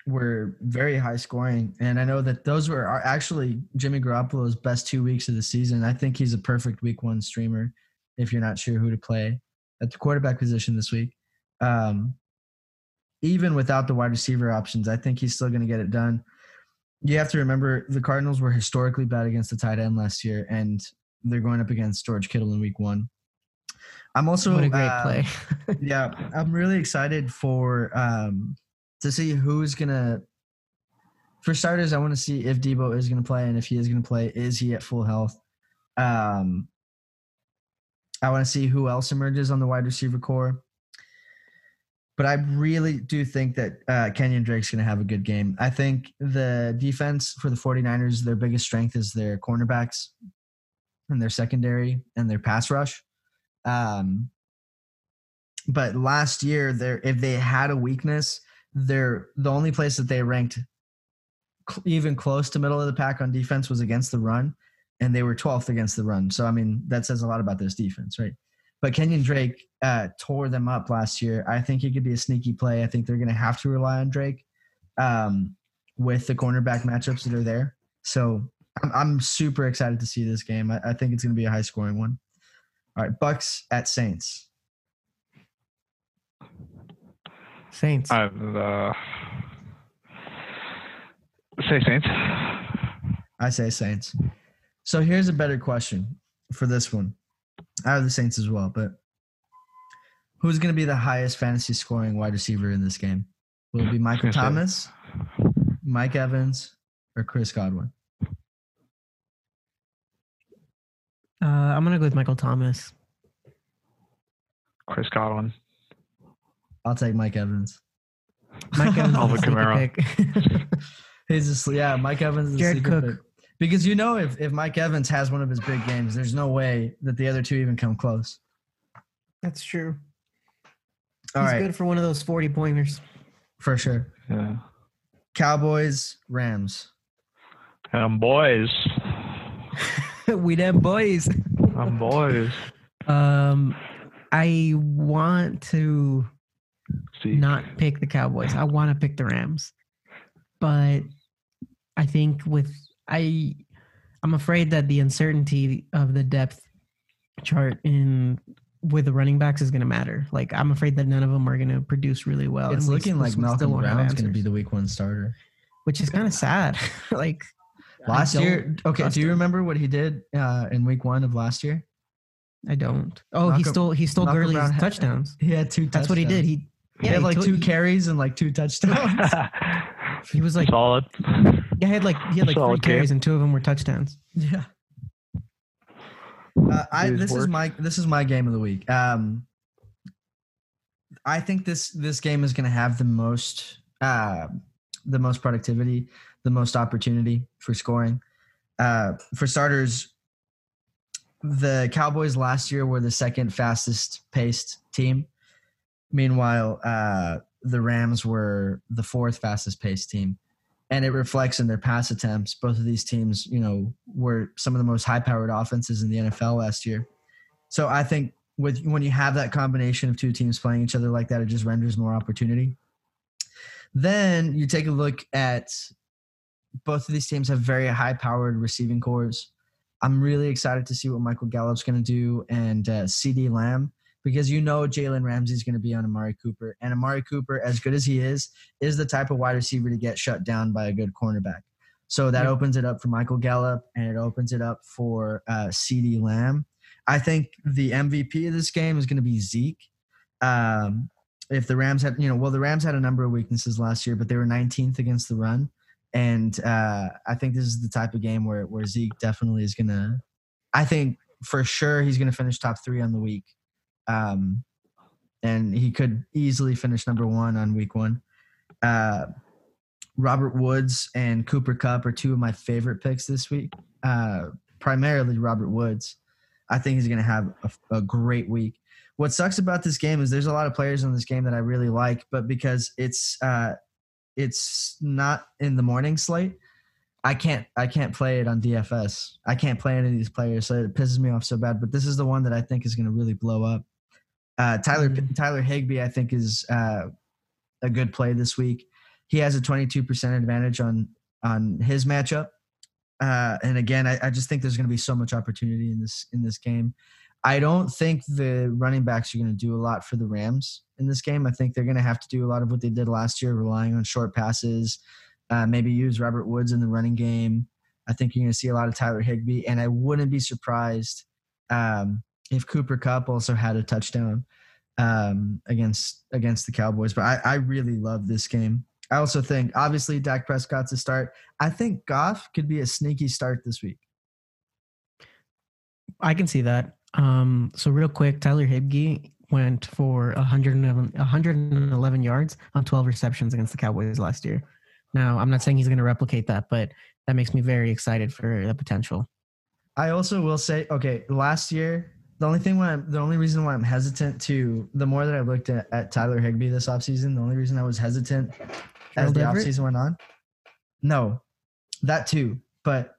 were very high scoring, and I know that those were actually Jimmy Garoppolo's best two weeks of the season. I think he's a perfect week one streamer. If you're not sure who to play at the quarterback position this week, um, even without the wide receiver options, I think he's still going to get it done. You have to remember the Cardinals were historically bad against the tight end last year, and they're going up against George Kittle in week one. I'm also what a great uh, play yeah, I'm really excited for um to see who's gonna. For starters, I want to see if Deebo is gonna play, and if he is gonna play, is he at full health? Um, I want to see who else emerges on the wide receiver corps. But I really do think that uh, Kenyan Drake's going to have a good game. I think the defense for the 49ers, their biggest strength is their cornerbacks and their secondary and their pass rush. Um, but last year, there if they had a weakness, they're the only place that they ranked cl- even close to middle of the pack on defense was against the run, and they were 12th against the run. So I mean, that says a lot about this defense, right? But Kenyan Drake uh, tore them up last year. I think he could be a sneaky play. I think they're going to have to rely on Drake um, with the cornerback matchups that are there. So I'm, I'm super excited to see this game. I, I think it's going to be a high scoring one. All right, Bucs at Saints. saints I uh, say Saints. I say Saints. So here's a better question for this one. I have the Saints as well, but who's going to be the highest fantasy scoring wide receiver in this game? Will it be Michael gonna say- Thomas, Mike Evans, or Chris Godwin? uh, i'm gonna go with michael thomas Chris Godwin. I'll take Mike Evans. mike evans is a Alvin Kamara. pick. He's just yeah, Mike Evans is a Jared sleeper Cook. pick. Because you know if, if Mike Evans has one of his big games, there's no way that the other two even come close. that's true All he's right, good for one of those 40 pointers for sure. Yeah. Cowboys, Rams. And I'm boys. we them boys I'm boys. um i want to See. not pick the Cowboys. I want to pick the Rams. But I think with I I'm afraid that the uncertainty of the depth chart in with the running backs is going to matter. Like I'm afraid that none of them are going to produce really well. it's looking s- like we Malcolm won't Brown's going to be the week one starter. which is kind of sad. like Last year, okay. Do you him. remember what he did uh, in week one of last year? I don't. Oh, he Malcolm- stole he stole Malcolm Gurley's Brown had- touchdowns. He had two. That's what he did. touchdowns. He He had he like took- two he- carries and like two touchdowns. He was like Solid. Yeah, he had like he had like three Solid game. carries and two of them were touchdowns. Yeah. Uh, I His this is my this is my game of the week. Um, I think this this game is going to have the most uh, the most productivity, the most opportunity for scoring. Uh, for starters, the Cowboys last year were the second fastest paced team. Meanwhile, uh, the Rams were the fourth fastest paced team and it reflects in their pass attempts. Both of these teams, you know, were some of the most high-powered offenses in the NFL last year. So I think with when you have that combination of two teams playing each other like that, it just renders more opportunity. Then you take a look at both of these teams have very high-powered receiving cores. I'm really excited to see what Michael Gallup's going to do and uh, CeeDee Lamb because you know Jalen Ramsey's going to be on Amari Cooper, and Amari Cooper, as good as he is, is the type of wide receiver to get shut down by a good cornerback. So that Yeah. opens it up for Michael Gallup and it opens it up for uh, CeeDee Lamb. I think the MVP of this game is going to be Zeke. Um, if the Rams had, you know, well, the Rams had a number of weaknesses last year, but they were 19th against the run. And uh, I think this is the type of game where, where Zeke definitely is going to, I think for sure he's going to finish top three on the week. Um, and he could easily finish number one on week one. Uh, Robert Woods and Cooper Kupp are two of my favorite picks this week. Uh, primarily Robert Woods. I think he's going to have a, a great week. What sucks about this game is there's a lot of players in this game that I really like, but because it's uh, it's not in the morning slate, I can't I can't play it on DFS. I can't play any of these players, so it pisses me off so bad. But this is the one that I think is going to really blow up. Uh, Tyler Mhm. Tyler Higbee, I think, is uh, a good play this week. He has a 22% advantage on on his matchup. Uh, and again, I, I just think there's going to be so much opportunity in this in this game. I don't think the running backs are going to do a lot for the Rams in this game. I think they're going to have to do a lot of what they did last year, relying on short passes. Uh, maybe use Robert Woods in the running game. I think you're going to see a lot of Tyler Higbee, and I wouldn't be surprised um, if Cooper Kupp also had a touchdown um, against against the Cowboys. But I, I really love this game. I also think, obviously, Dak Prescott's a start. I think Goff could be a sneaky start this week. I can see that. Um, so real quick, Tyler Higbee went for 111, 111 yards on 12 receptions against the Cowboys last year. Now, I'm not saying he's going to replicate that, but that makes me very excited for the potential. I also will say, okay, last year, the only thing why I'm, the only reason why I'm hesitant to the more that I looked at, at Tyler Higbee this offseason, the only reason I was hesitant as the offseason went on. No, that too. But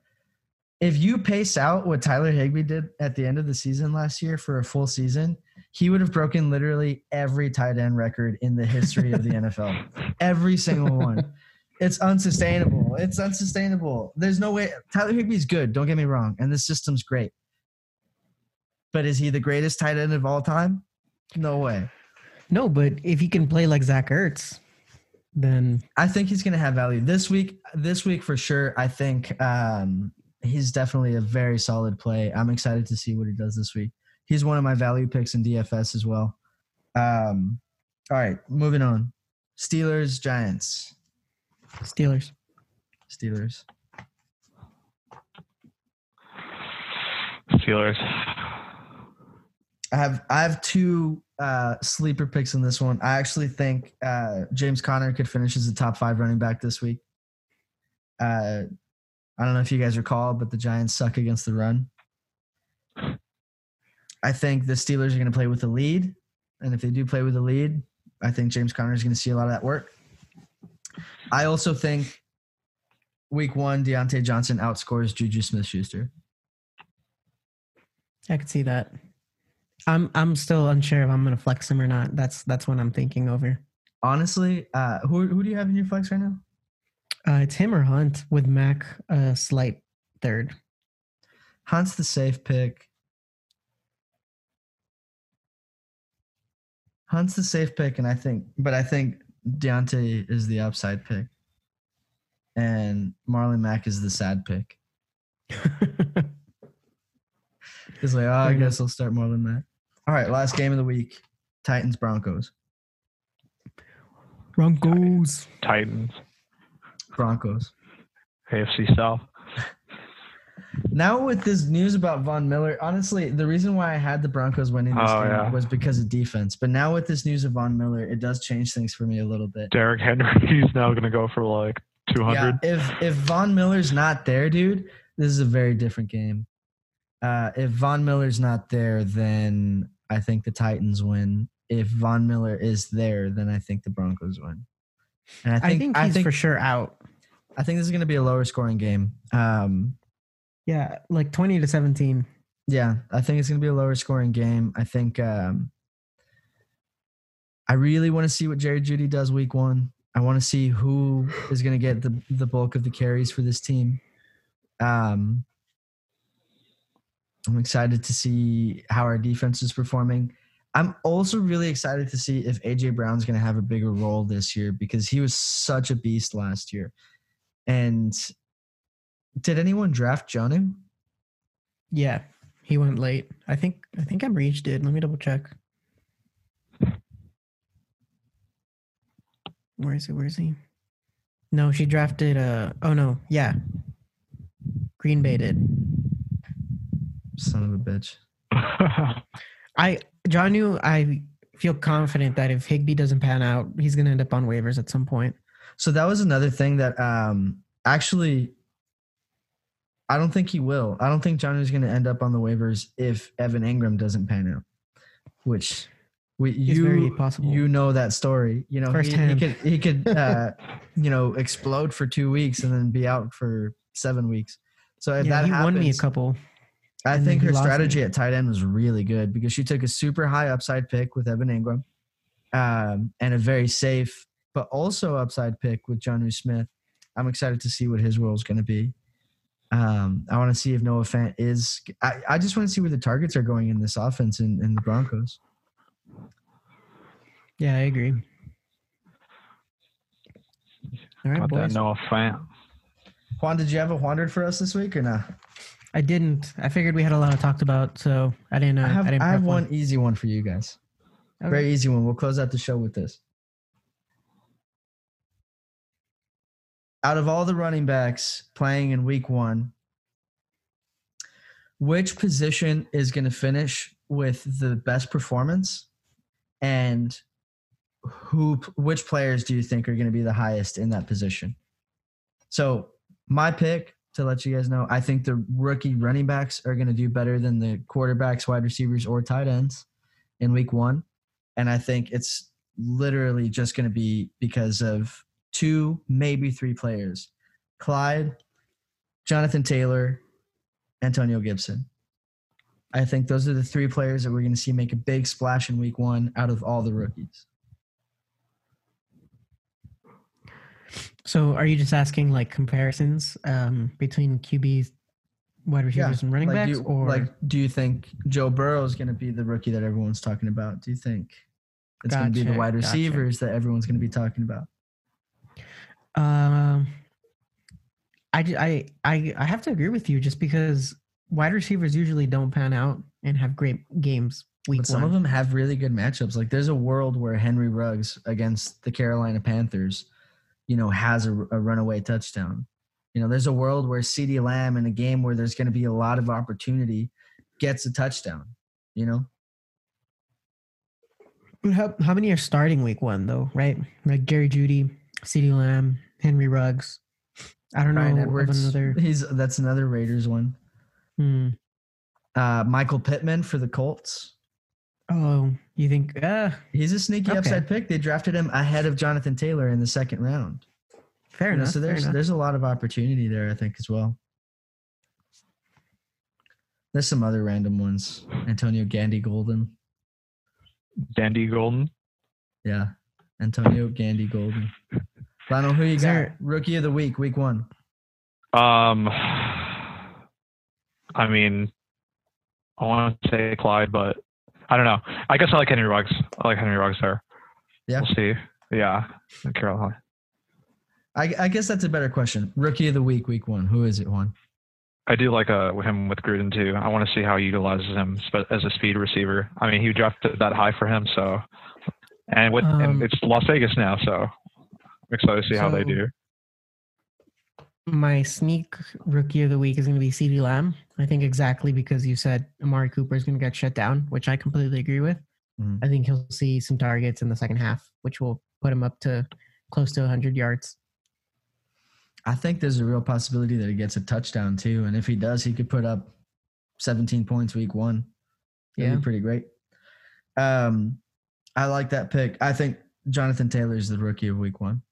if you pace out what Tyler Higbee did at the end of the season last year for a full season, he would have broken literally every tight end record in the history of the NFL. Every single one. It's unsustainable. It's unsustainable. There's no way. Tyler Higbee's good. Don't get me wrong, and this system's great. But is he the greatest tight end of all time? No way. No, but if he can play like Zach Ertz, then I think he's going to have value this week. This week for sure. I think um, he's definitely a very solid play. I'm excited to see what he does this week. He's one of my value picks in DFS as well. Um, all right, moving on. Steelers, Giants, Steelers. Steelers. Steelers. I have I have two uh, sleeper picks in this one. I actually think uh, James Conner could finish as a top five running back this week. Uh, I don't know if you guys recall, but the Giants suck against the run. I think the Steelers are going to play with the lead, and if they do play with the lead, I think James Conner is going to see a lot of that work. I also think Week One, Diontae Johnson outscores Juju Smith-Schuster. I could see that. I'm I'm still unsure if I'm going to flex him or not. That's that's what I'm thinking over. Honestly, uh, who who do you have in your flex right now? Uh, it's him or Hunt with Mac uh, slight third. Hunt's the safe pick. Hunt's the safe pick, and I think, but I think Diontae is the upside pick, and Marlon Mack is the sad pick. He's like, oh, I guess I'll start Marlon Mack. All right, last game of the week: Titans Broncos. Broncos. Titans. Broncos. AFC South. Now with this news about Von Miller, honestly, the reason why I had the Broncos winning this Oh, game yeah. was because of defense. But now with this news of Von Miller, it does change things for me a little bit. Derrick Henry, he's now going to go for like 200. Yeah, if if Von Miller's not there, dude, this is a very different game. Uh, if Von Miller's not there, then I think the Titans win. If Von Miller is there, then I think the Broncos win. And I I think think I he's think for sure out. I think this is going to be a lower scoring game. Um, Yeah, like twenty to seventeen. Yeah, I think it's going to be a lower scoring game. I think um, I really want to see what Jerry Jeudy does week one. I want to see who is going to get the the bulk of the carries for this team. Um, I'm excited to see how our defense is performing. I'm also really excited to see if AJ Brown's going to have a bigger role this year because he was such a beast last year. And did anyone draft Jonnu? Yeah, he went late. I think I think I'm reached did. Let me double check. Where is he? Where is he? No, she drafted. Uh oh no, yeah. Green Bay did. Son of a bitch. I Jonnu, I feel confident that if Higbee doesn't pan out, he's gonna end up on waivers at some point. So that was another thing that um actually I don't think he will. I don't think John is going to end up on the waivers if Evan Engram doesn't pan out. Which we you very possible. you know that story. You know he, he could he could uh you know explode for 2 weeks and then be out for 7 weeks. So if yeah, that he happens, won me a couple. I think her lost me. strategy at tight end was really good because she took a super high upside pick with Evan Engram, um, and a very safe but also upside pick with John Smith. I'm excited to see what his role is going to be. Um, I want to see if Noah Fant is. I, I just want to see where the targets are going in this offense in, in the Broncos. Yeah, I agree. All right, Got that boys. Noah Fant. Juan, did you have a wandered for us this week or not? I didn't. I figured we had a lot of talked about, so I didn't. Uh, I have, I didn't. I have prep one easy one for you guys. Okay. Very easy one. We'll close out the show with this. Out of all the running backs playing in week one, which position is going to finish with the best performance? And who which players do you think are going to be the highest in that position? So, my pick to let you guys know, I think the rookie running backs are going to do better than the quarterbacks, wide receivers, or tight ends in week one. And I think it's literally just going to be because of two, maybe three players Clyde, Jonathan Taylor, Antonio Gibson. I think those are the three players that we're going to see make a big splash in week one out of all the rookies. So, are you just asking like comparisons um, between QBs, wide receivers, and running like, backs, do, or like, do you think Joe Burrow is going to be the rookie that everyone's talking about? Do you think it's going to be the Gotcha, wide gotcha. receivers that everyone's going to be talking about? Um, I, I I I have to agree with you just because wide receivers usually don't pan out and have great games week But some one. of them have really good matchups. Like there's a world where Henry Ruggs against the Carolina Panthers, you know, has a, a runaway touchdown. You know, there's a world where CeeDee Lamb in a game where there's going to be a lot of opportunity gets a touchdown. You know, But how how many are starting week one though? Right, like Jerry Jeudy, CeeDee Lamb, Henry Ruggs. I don't Ryan know Edwards. another. He's that's another Raiders one. Hmm. Uh, Michael Pittman for the Colts. Oh, you think? Uh, He's a sneaky Okay. upside pick. They drafted him ahead of Jonathan Taylor in the second round. fair You know, enough. so there's enough. there's a lot of opportunity there, I think, as well. There's some other random ones. Antonio Gandy Golden. Dandy Golden. Yeah. Antonio Gandy Golden. Lionel, who you Is got? there- Rookie of the week, week one. Um, I mean, I want to say Clyde, but I don't know. I guess I like Henry Ruggs. I like Henry Ruggs there. Yeah. We'll see. Yeah, in Carolina. I, I guess that's a better question. Rookie of the week, week one. Who is it, Juan? I do like uh, him with Gruden too. I want to see how he utilizes him as a speed receiver. I mean, he drafted that high for him, so and with Um, and it's Las Vegas now, so I'm excited to see how they do. My sneak rookie of the week is going to be CeeDee Lamb. I think exactly because you said Amari Cooper is going to get shut down, which I completely agree with. Mhm. I think he'll see some targets in the second half, which will put him up to close to 100 yards. I think there's a real possibility that he gets a touchdown too, and if he does, he could put up 17 points week one. That'd Yeah. be pretty great. Um, I like that pick. I think Jonathan Taylor is the rookie of week one.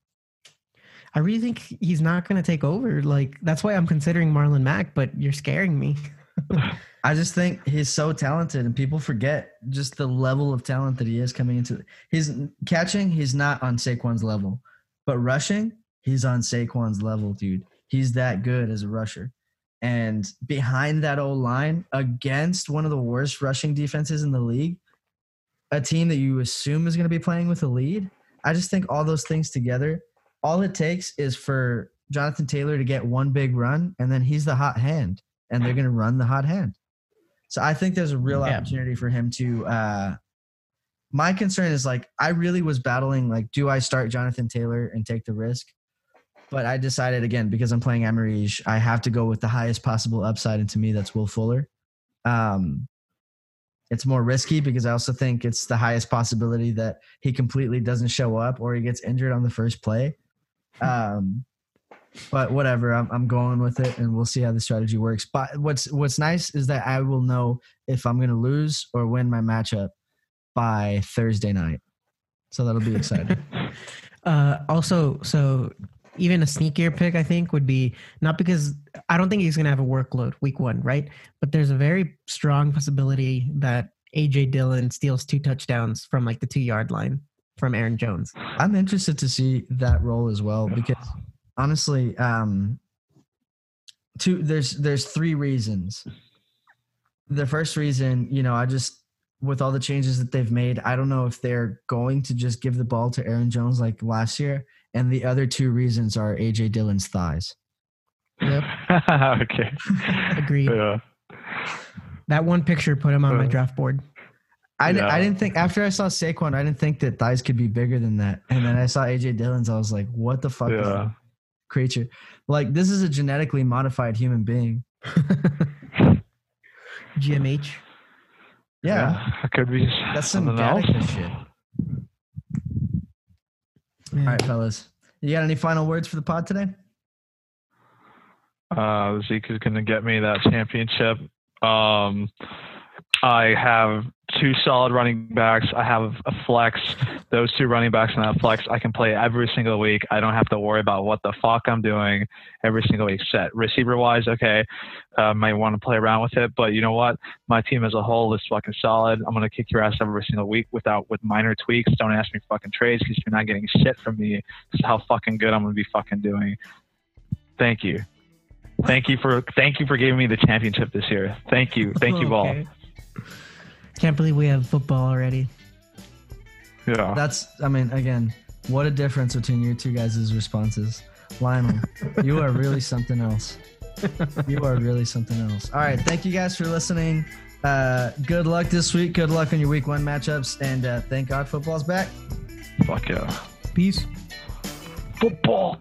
I really think he's not going to take over. Like that's why I'm considering Marlon Mack, but you're scaring me. I just think he's so talented, and people forget just the level of talent that he is coming into. He's catching, he's not on Saquon's level, but rushing, he's on Saquon's level, dude. He's that good as a rusher. And behind that old line, against one of the worst rushing defenses in the league, a team that you assume is going to be playing with a lead, I just think all those things together, all it takes is for Jonathan Taylor to get one big run, and then he's the hot hand, and they're going to run the hot hand. So I think there's a real Yeah. opportunity for him to. Uh, my concern is like I really was battling like, do I start Jonathan Taylor and take the risk? But I decided again because I'm playing Amarige, I have to go with the highest possible upside, and to me, that's Will Fuller. Um, it's more risky because I also think it's the highest possibility that he completely doesn't show up or he gets injured on the first play. Um, but whatever, I'm, I'm going with it, and we'll see how the strategy works. But what's what's nice is that I will know if I'm going to lose or win my matchup by Thursday night, so that'll be exciting. Uh, also, so even a sneakier pick, I think, would be not because I don't think he's going to have a workload week one, right? But there's a very strong possibility that AJ Dillon steals two touchdowns from like the two yard line from Aaron Jones. I'm interested to see that role as well because honestly, um, two there's there's three reasons. The first reason, you know, I just with all the changes that they've made, I don't know if they're going to just give the ball to Aaron Jones like last year. And the other two reasons are AJ Dillon's thighs. Yep, okay. agreed. Yeah. That one picture put him on my Uh, draft board. I, Yeah. I didn't think after I saw Saquon, I didn't think that thighs could be bigger than that. And then I saw AJ Dillon's, I was like, what the fuck is Yeah. that creature? Like this is a genetically modified human being. GMH. Yeah. It could be That's some. Gattaca shit. Yeah. All right, fellas. You got any final words for the pod today? Uh, Zeke is going to get me that championship. Um, I have two solid running backs. I have a flex. Those two running backs and that flex, I can play every single week. I don't have to worry about what the fuck I'm doing every single week. Set receiver wise, okay, uh, might want to play around with it, but you know what? My team as a whole is fucking solid. I'm gonna kick your ass every single week without with minor tweaks. Don't ask me fucking trades because you're not getting shit from me. This is how fucking good I'm gonna be fucking doing. Thank you. Thank you for thank you for giving me the championship this year. Thank you. Thank you all. Okay. Can't believe we have football already. Yeah. That's, I mean, again, what a difference between your two guys' responses. Lionel, you are really something else. You are really something else. All right. Thank you guys for listening. Uh, good luck this week. Good luck on your week one matchups. And uh, thank God football's back. Fuck yeah. Peace. Football.